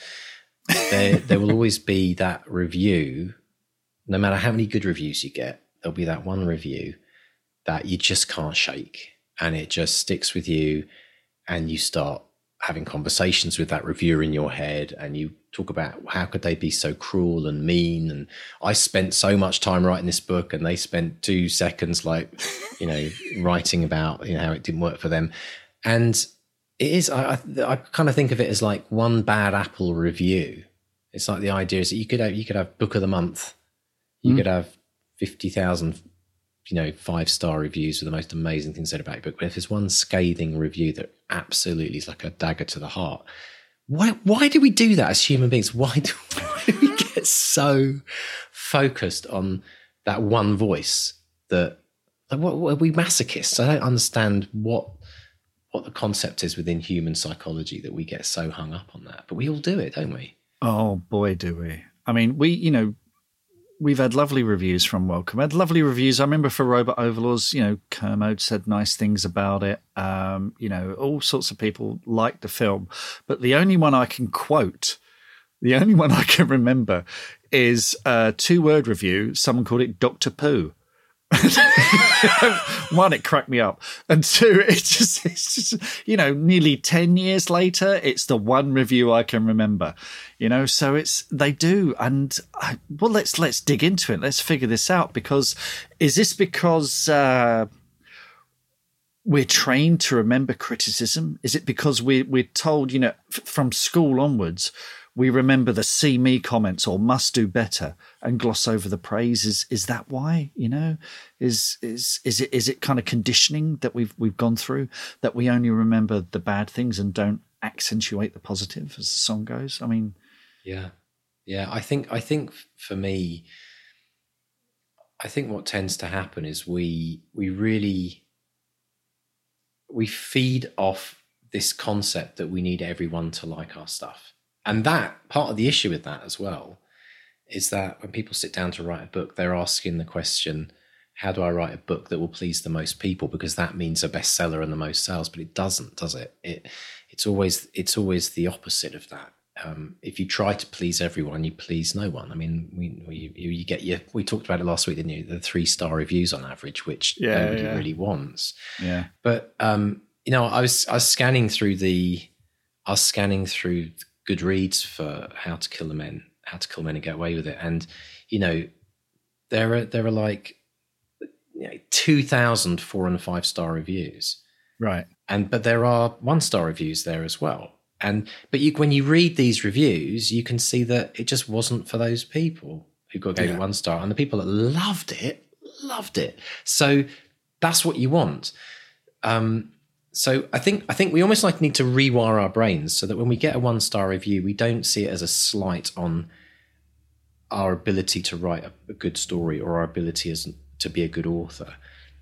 there <laughs> there will always be that review. No matter how many good reviews you get there'll be that one review that you just can't shake and it just sticks with you and you start having conversations with that reviewer in your head and you talk about how could they be so cruel and mean and i spent so much time writing this book and they spent two seconds like you know <laughs> writing about you know how it didn't work for them and it is I, I, I kind of think of it as like one bad apple review it's like the idea is that you could have you could have book of the month you mm. could have 50,000 you know, five star reviews for the most amazing things said about your book. But if there's one scathing review that absolutely is like a dagger to the heart, why why do we do that as human beings? <laughs> Why do, why do we get so focused on that one voice that like what, what, are we masochists? I don't understand what what the concept is within human psychology that we get so hung up on that. But we all do it, don't we? Oh boy, do we. I mean, we, you know, we've had lovely reviews from Welcome. had lovely reviews. I remember for Robot Overlords, you know, Kermode said nice things about it. Um, you know, all sorts of people liked the film. But the only one I can quote, the only <laughs> one I can remember is a two word review. Someone called it Dr. Pooh. <laughs> one, it cracked me up, and two, it's just, it's just, you know, nearly ten years later, it's the one review I can remember. You know, so it's they do, and I, well, let's let's dig into it. Let's figure this out because is this because uh, we're trained to remember criticism? Is it because we we're told, you know, f- from school onwards? We remember the see me comments or must do better and gloss over the praise. Is is that why you know? Is is is it is it kind of conditioning that we've we've gone through that we only remember the bad things and don't accentuate the positive as the song goes? I mean yeah. Yeah i think i think for me i think what tends to happen is we we really we feed off this concept that we need everyone to like our stuff and that part of the issue with that as well is that when people sit down to write a book, they're asking the question, how do I write a book that will please the most people? Because that means a bestseller and the most sales, but it doesn't, does it? It it's always it's always the opposite of that. Um, if you try to please everyone, you please no one. I mean, we, we you get your. We talked about it last week, didn't you? The three star reviews on average, which yeah, nobody yeah. really wants. Yeah. But um, you know, I was I was scanning through the, I was scanning through Goodreads for How to Kill the Men, How to Kill Men and Get Away with It, and you know there are there are like you know, two thousand four and five star reviews, right? And but there are one star reviews there as well. And but you, when you read these reviews, you can see that it just wasn't for those people who got gave yeah. it one star, and the people that loved it loved it. So that's what you want. Um, so I think I think we almost like need to rewire our brains so that when we get a one star review, we don't see it as a slight on our ability to write a, a good story or our ability as to be a good author.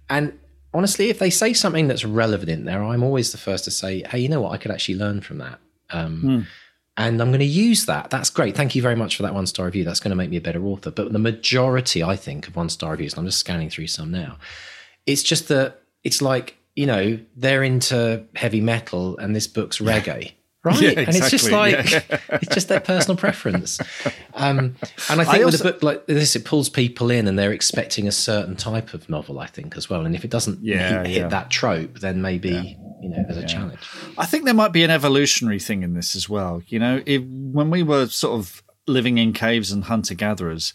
And honestly, if they say something that's relevant in there, I'm always the first to say, hey, you know what? I could actually learn from that. Um, mm. And I'm going to use that. That's great. Thank you very much for that one star review. That's going to make me a better author. But the majority, I think, of one star reviews, and I'm just scanning through some now, it's just that it's like, you know, they're into heavy metal and this book's reggae <laughs> right? Yeah, exactly. And it's just like yeah. <laughs> it's just their personal preference. Um, and I think I also, with a book like this, it pulls people in, and they're expecting a certain type of novel. I think as well. And if it doesn't yeah, hit, hit that trope, then maybe you know there's a challenge. I think there might be an evolutionary thing in this as well. You know, if, when we were sort of living in caves and hunter gatherers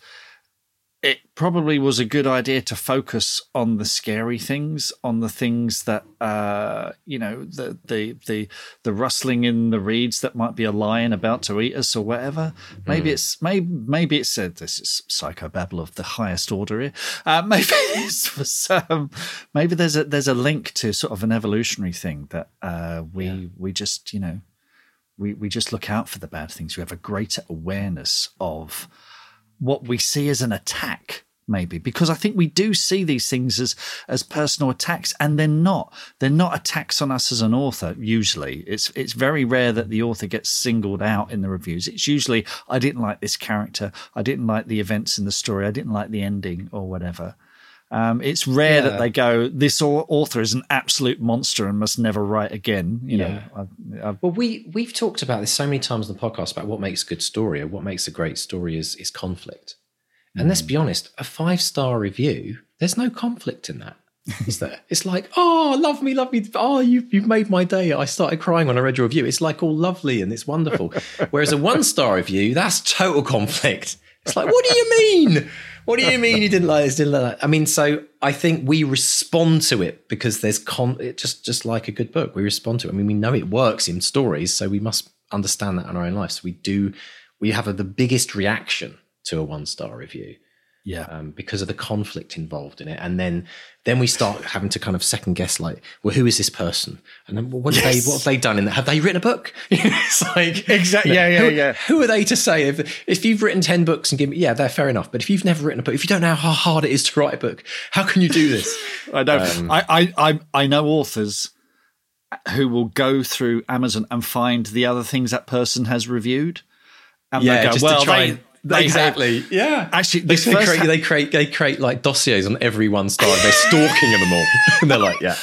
it probably was a good idea to focus on the scary things, on the things that uh, you know, the the the the rustling in the reeds that might be a lion about to eat us or whatever. Maybe mm. it's maybe maybe it said this is psychobabble of the highest order here. Uh, <laughs> maybe it's um, maybe there's a there's a link to sort of an evolutionary thing that uh, we yeah. we just you know we we just look out for the bad things. We have a greater awareness of what we see as an attack maybe because i think we do see these things as as personal attacks and they're not. They're not attacks on us as an author usually. It's it's very rare that the author gets singled out in the reviews. It's usually i didn't like this character. I didn't like the events in the story. I didn't like the ending or whatever um, it's rare yeah. that they go, this author is an absolute monster and must never write again. You yeah. know, I, I, well, we we've talked about this so many times in the podcast about what makes a good story or what makes a great story is is conflict. And mm. let's be honest, a five star review, there's no conflict in that. Is there? <laughs> It's like, oh, love me, love me. Oh, you, you've made my day. I started crying when I read your review. It's like all lovely and it's wonderful. <laughs> Whereas a one star review, that's total conflict. It's like, what do you mean? What do you mean you didn't like this? Didn't like that? I mean, so I think we respond to it because there's con. It just just like a good book, we respond to it. I mean, we know it works in stories, so we must understand that in our own lives. So we do. We have a, the biggest reaction to a one star review yeah. um, because of the conflict involved in it. And then then we start having to kind of second guess like well who is this person? And then well, what, yes. have they, what have they done in that? Have they written a book? <laughs> It's like exactly yeah yeah who, yeah. who are they to say? If, if you've written 10 books and give me yeah they're fair enough. But if you've never written a book if you don't know how hard it is to write a book how can you do this? <laughs> I know. Um, I, I i know authors who will go through amazon and find the other things that person has reviewed. And yeah, they go, well, they, they exactly. Have, yeah. Actually, they, they create, ha- they create they create like dossiers on every one star. They're <laughs> stalking them all, <laughs> and they're like, yeah.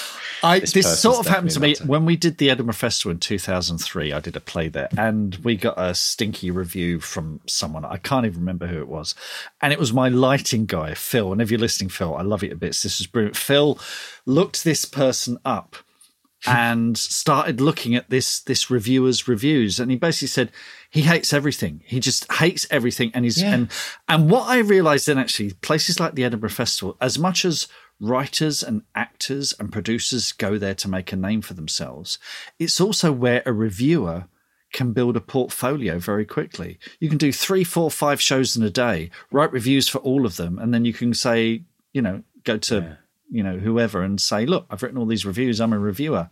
I, this, this sort of happened to me when we did the Edinburgh Festival in 2003. I did a play there, and we got a stinky review from someone. I can't even remember who it was, and it was my lighting guy, Phil. And if you're listening, Phil, I love it a bit. This is brilliant. Phil looked this person up <laughs> and started looking at this this reviewer's reviews, and he basically said he hates everything. He just hates everything. And he's, yeah. and, and what I realized then actually, places like the Edinburgh Festival, as much as writers and actors and producers go there to make a name for themselves, it's also where a reviewer can build a portfolio very quickly. You can do three, four, five shows in a day, write reviews for all of them, and then you can say, you know, go to, yeah. you know, whoever and say, look, I've written all these reviews. I'm a reviewer.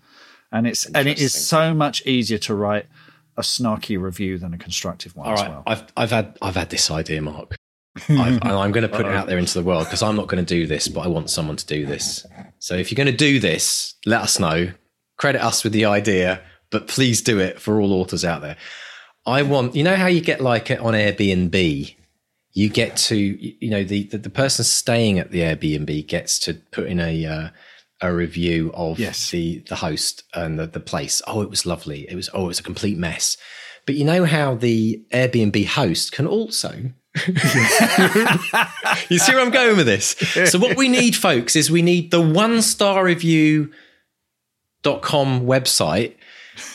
And it's, and it is so much easier to write a snarky review than a constructive one All right. Well. I've I've had I've had this idea, Mark. i am going to put it out there into the world because I'm not going to do this, but I want someone to do this. So if you're going to do this, let us know. Credit us with the idea, but please do it for all authors out there. I want, you know, how you get like on Airbnb, you get to, you know, the the, the person staying at the Airbnb gets to put in a uh, a review of yes. the the host and the, the place. Oh, it was lovely. It was oh, it was a complete mess. But you know how the Airbnb host can also <laughs> you see where I'm going with this? So what we need, folks, is we need the one star review.com website,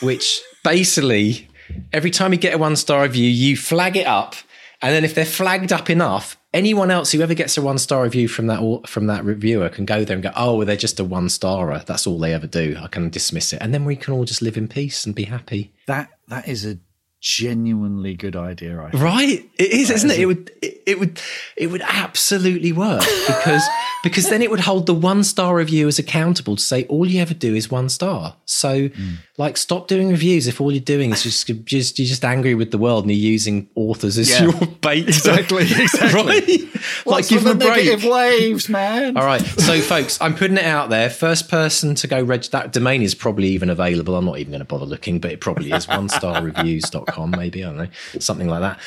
which basically every time you get a one star review, you flag it up. And then if they're flagged up enough, anyone else who ever gets a one star review from that from that reviewer can go there and go, oh, well, they're just a one starer. That's all they ever do. I can dismiss it, and then we can all just live in peace and be happy. That that is a genuinely good idea. I think. Right, it is, that isn't is it? A- it would it, it would it would absolutely work because <laughs> because then it would hold the one star reviewers accountable to say all you ever do is one star. So mm. Like stop doing reviews if all you're doing is just <laughs> just you're just angry with the world and you're using authors as Yeah. your <laughs> bait. Exactly, <laughs> exactly. right? like What's give them a break. negative waves, man. All right, so folks, I'm putting it out there. First person to go reg that domain is probably even available. I'm not even going to bother looking, but it probably is one star reviews.com, maybe, I don't know, something like that.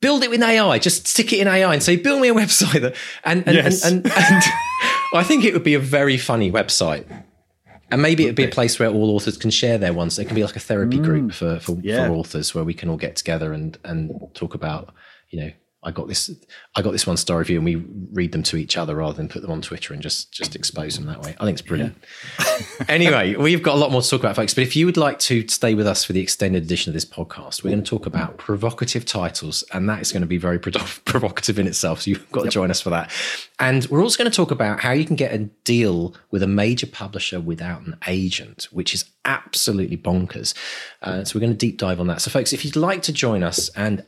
Build it with AI, just stick it in AI and say, build me a website that and and, Yes. and, and, and I think it would be a very funny website. And maybe it'd be a place where all authors can share their ones. It can be like a therapy group mm. for, for, Yeah. for authors where we can all get together and and talk about, you know, I got this I got this one star review and we read them to each other rather than put them on Twitter and just just expose them that way. I think it's brilliant. <laughs> <laughs> anyway, we've got a lot more to talk about, folks. But if you would like to stay with us for the extended edition of this podcast, we're going to talk about provocative titles, and that is going to be very pro- <laughs> provocative in itself. So you've got to join us for that. And we're also going to talk about how you can get a deal with a major publisher without an agent, which is absolutely bonkers. Uh, so we're going to deep dive on that. So, folks, if you'd like to join us and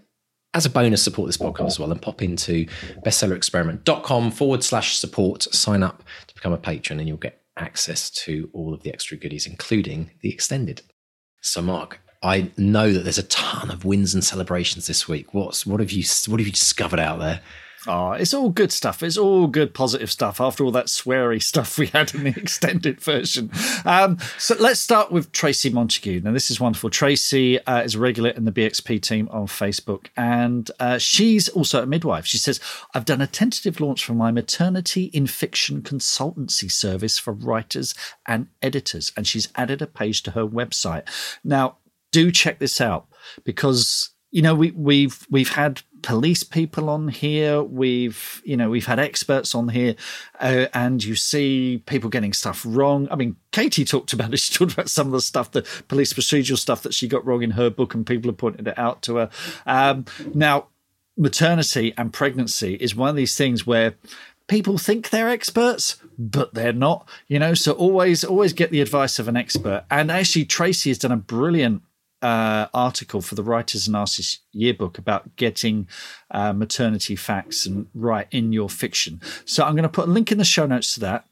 as a bonus, support this podcast as well and pop into bestsellerexperiment.com forward slash support, sign up to become a patron, and you'll get access to all of the extra goodies, including the extended. So, Mark, I know that there's a ton of wins and celebrations this week. What's what have you what have you discovered out there? Oh, it's all good stuff. It's all good, positive stuff after all that sweary <laughs> stuff we had in the <laughs> extended version. Um, so let's start with Tracy Montague. Now, this is wonderful. Tracy uh, is a regular in the BXP team on Facebook, and uh, she's also a midwife. She says, I've done a tentative launch for my maternity in fiction consultancy service for writers and editors, and she's added a page to her website. Now, do check this out because you know we we've we've had police people on here. We've you know we've had experts on here. Uh, and you see people getting stuff wrong. I mean Katy talked about it. <laughs> She talked about some of the stuff the police procedural stuff that she got wrong in her book and people have pointed it out to her. Um, now maternity and pregnancy is one of these things where people think they're experts but they're not you know? So always always get the advice of an expert. And actually tracy has done a brilliant uh, article for the Writers and Artists Yearbook about getting uh, maternity facts and right in your fiction. So I'm going to put a link in the show notes to that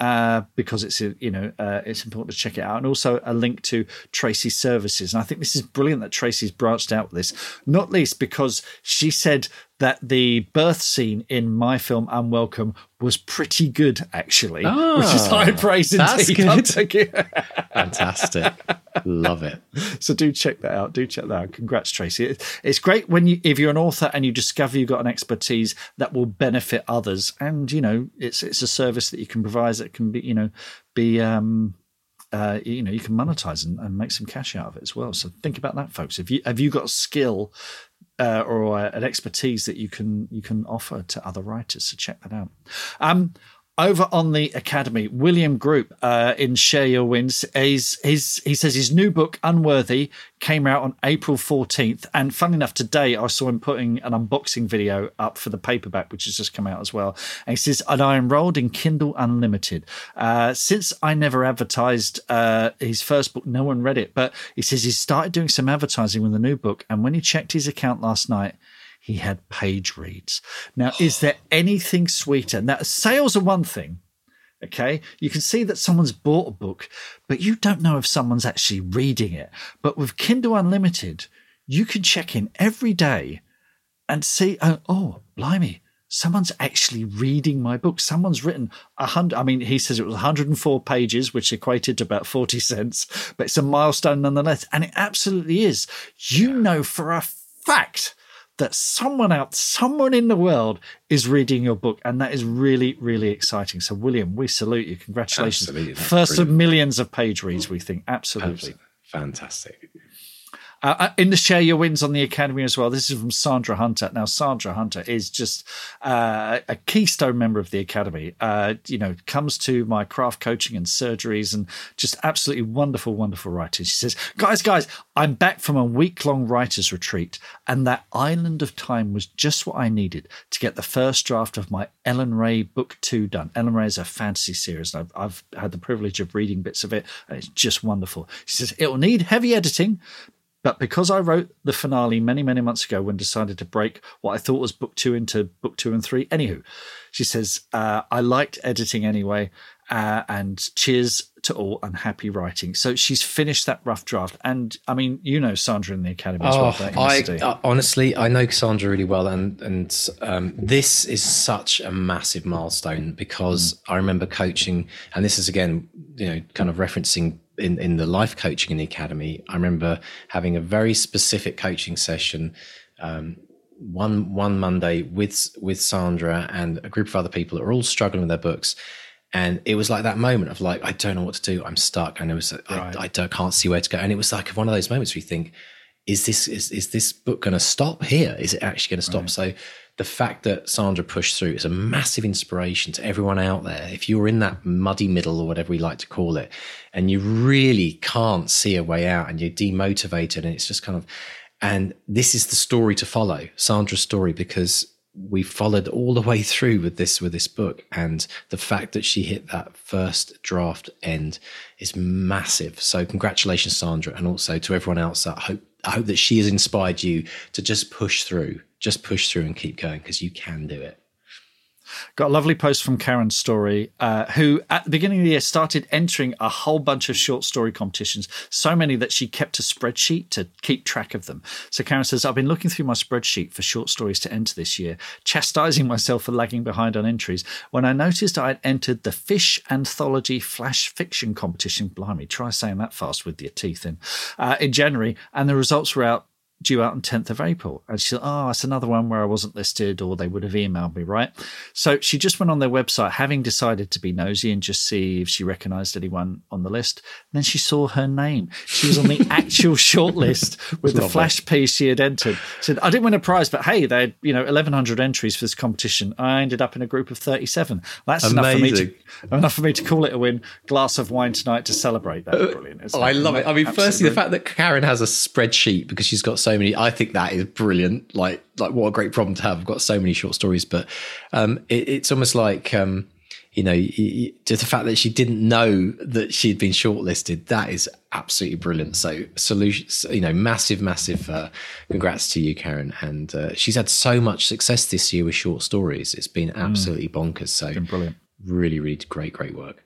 uh, because it's you know uh, it's important to check it out, and also a link to Tracy's services. And I think this is brilliant that Tracy's branched out with this, not least because she said that the birth scene in my film Unwelcome was pretty good, actually, which is high praise indeed. I'll good. take it. <laughs> Fantastic. Love it. so do check that out. Do check that out. Congrats, Tracy. It's great when you, if you're an author and you discover you've got an expertise that will benefit others, and you know it's it's a service that you can provide that can be you know be um uh you know you can monetize and, and make some cash out of it as well. So think about that, folks. If you have you got skill uh, or uh, an expertise that you can you can offer to other writers, so check that out. Um, over on the academy, William Group uh, in Share Your Wins, he's, he's, he says his new book Unworthy came out on April fourteenth, and fun enough, today I saw him putting an unboxing video up for the paperback, which has just come out as well. And he says, and I enrolled in Kindle Unlimited. Uh, since I never advertised uh, his first book, no one read it, but he says he started doing some advertising with the new book, and when he checked his account last night he had page reads. Now, <sighs> is there anything sweeter? Now, sales are one thing. Okay. You can see that someone's bought a book, but you don't know if someone's actually reading it. But with Kindle Unlimited, you can check in every day and see, oh, oh blimey, someone's actually reading my book. Someone's written a hundred. I mean, he says it was 104 pages, which equated to about 40 cents, but it's a milestone nonetheless. And it absolutely is. You know for a fact that someone out, someone in the world is reading your book. And that is really, really exciting. So, William, we salute you. Congratulations. Absolutely, First of millions of page reads, we think. Absolutely. Absolutely. Fantastic. Uh, uh, in the share your wins on the academy as well. This is from Sandra Hunter. Now, Sandra Hunter is just uh, a keystone member of the academy. Uh, you know, comes to my craft coaching and surgeries, and just absolutely wonderful, wonderful writing. She says, "Guys, guys, I'm back from a week long writers retreat, and that island of time was just what I needed to get the first draft of my Ellen Ray book two done. Ellen Ray is a fantasy series, and I've, I've had the privilege of reading bits of it, and it's just wonderful. She says it will need heavy editing." But because I wrote the finale many, many months ago when decided to break what I thought was book two into book two and three, anywho, she says, uh, I liked editing anyway. Uh, and cheers to all unhappy writing. So she's finished that rough draft. And I mean, you know Sandra in the Academy as well. Oh, I, uh, honestly, I know Cassandra really well. And, and um, this is such a massive milestone because mm. I remember coaching, and this is again, you know, kind of referencing in, in the life coaching in the academy, I remember having a very specific coaching session um, one one Monday with with Sandra and a group of other people that were all struggling with their books. And it was like that moment of like, I don't know what to do. I'm stuck. And it was, right. I, I don't, can't see where to go. And it was like one of those moments where you think, is this, is, is this book going to stop here? Is it actually going to stop? Right. So the fact that Sandra pushed through is a massive inspiration to everyone out there. If you're in that muddy middle or whatever we like to call it, and you really can't see a way out and you're demotivated, and it's just kind of, and this is the story to follow, Sandra's story, because we followed all the way through with this with this book and the fact that she hit that first draft end is massive so congratulations sandra and also to everyone else i hope i hope that she has inspired you to just push through just push through and keep going because you can do it. Got a lovely post from Karen Story, uh, who at the beginning of the year started entering a whole bunch of short story competitions, so many that she kept a spreadsheet to keep track of them. So Karen says, I've been looking through my spreadsheet for short stories to enter this year, chastising myself for lagging behind on entries, when I noticed I had entered the Fish Anthology Flash Fiction competition. Blimey, try saying that fast with your teeth in, uh, in January, and the results were out due out on 10th of April. And she said, Oh, it's another one where I wasn't listed, or they would have emailed me, right? So she just went on their website, having decided to be nosy and just see if she recognized anyone on the list. And then she saw her name. She was on the actual <laughs> shortlist with the flash piece she had entered. She said, I didn't win a prize, but hey, they had, you know, 1,100 entries for this competition. I ended up in a group of 37. That's enough for, me to, enough for me to call it a win. Glass of wine tonight to celebrate. that. uh, brilliant. Oh, I love it. I mean, Absolutely. firstly, the fact that Karen has a spreadsheet because she's got so many. I think that is brilliant. Like, like what a great problem to have. I've got so many short stories, but um, it, it's almost like um, you know, just the fact that she didn't know that she'd been shortlisted. That is absolutely brilliant. So, solutions, you know, massive, massive uh, congrats to you, Karen. And uh, she's had so much success this year with short stories. It's been mm. absolutely mm. bonkers. So, brilliant. Really, really great, great work.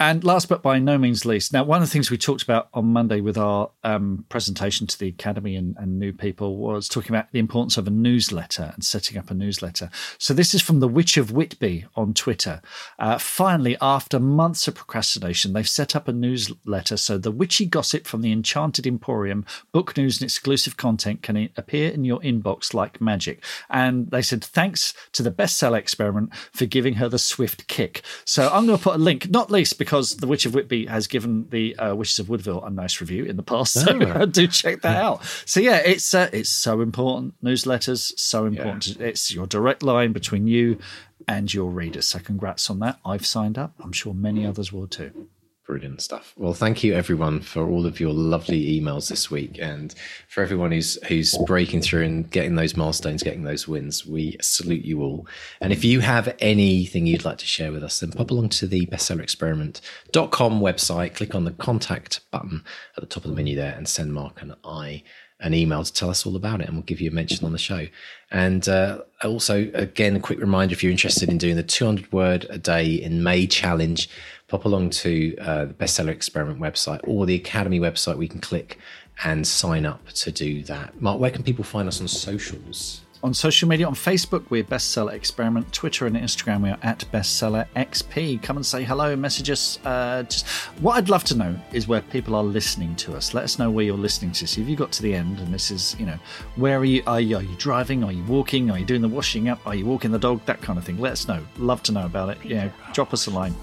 And last but by no means least, now, one of the things we talked about on Monday with our um, presentation to the Academy and, and, new people was talking about the importance of a newsletter and setting up a newsletter. So, this is from the Witch of Whitby on Twitter. Uh, finally, after months of procrastination, they've set up a newsletter so the witchy gossip from the Enchanted Emporium, book news, and exclusive content can appear in your inbox like magic. And they said, thanks to the bestseller experiment for giving her the swift kick. So, I'm going to put a link, not least because because The Witch of Whitby has given the uh, Witches of Woodville a nice review in the past. So oh. <laughs> do check that out. So yeah, it's uh, it's so important. Newsletters so important. Yeah. It's your direct line between you and your readers. So congrats on that. I've signed up. I'm sure many others will too. Brilliant stuff. Well, thank you everyone for all of your lovely emails this week, and for everyone who's who's breaking through and getting those milestones, getting those wins. We salute you all. And if you have anything you'd like to share with us, then pop along to the bestsellerexperiment.com website, click on the contact button at the top of the menu there, and send Mark and I an email to tell us all about it, and we'll give you a mention on the show. And uh, also, again, a quick reminder: if you're interested in doing the 200 word a day in May challenge pop along to uh, the Bestseller Experiment website or the Academy website. We can click and sign up to do that. Mark, where can people find us on socials? On social media, on Facebook, we're Bestseller Experiment. Twitter and Instagram, we are at Bestseller XP. Come and say hello, message us. Uh, just what I'd love to know is where people are listening to us. Let us know where you're listening to. So if you got to the end and this is, you know, where are you? Are you, are you driving? Are you walking? Are you doing the washing up? Are you walking the dog? That kind of thing. Let us know. Love to know about it. Yeah, drop us a line.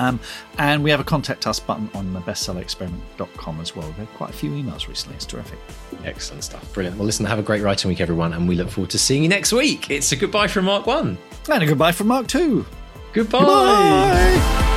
Um, and we have a contact us button on the bestsellerexperiment.com as well. We've had quite a few emails recently. It's terrific. Excellent stuff. Brilliant. Well, listen, have a great writing week, everyone. And we look forward to seeing you next week. It's a goodbye from Mark 1. And a goodbye from Mark 2. Goodbye. Goodbye.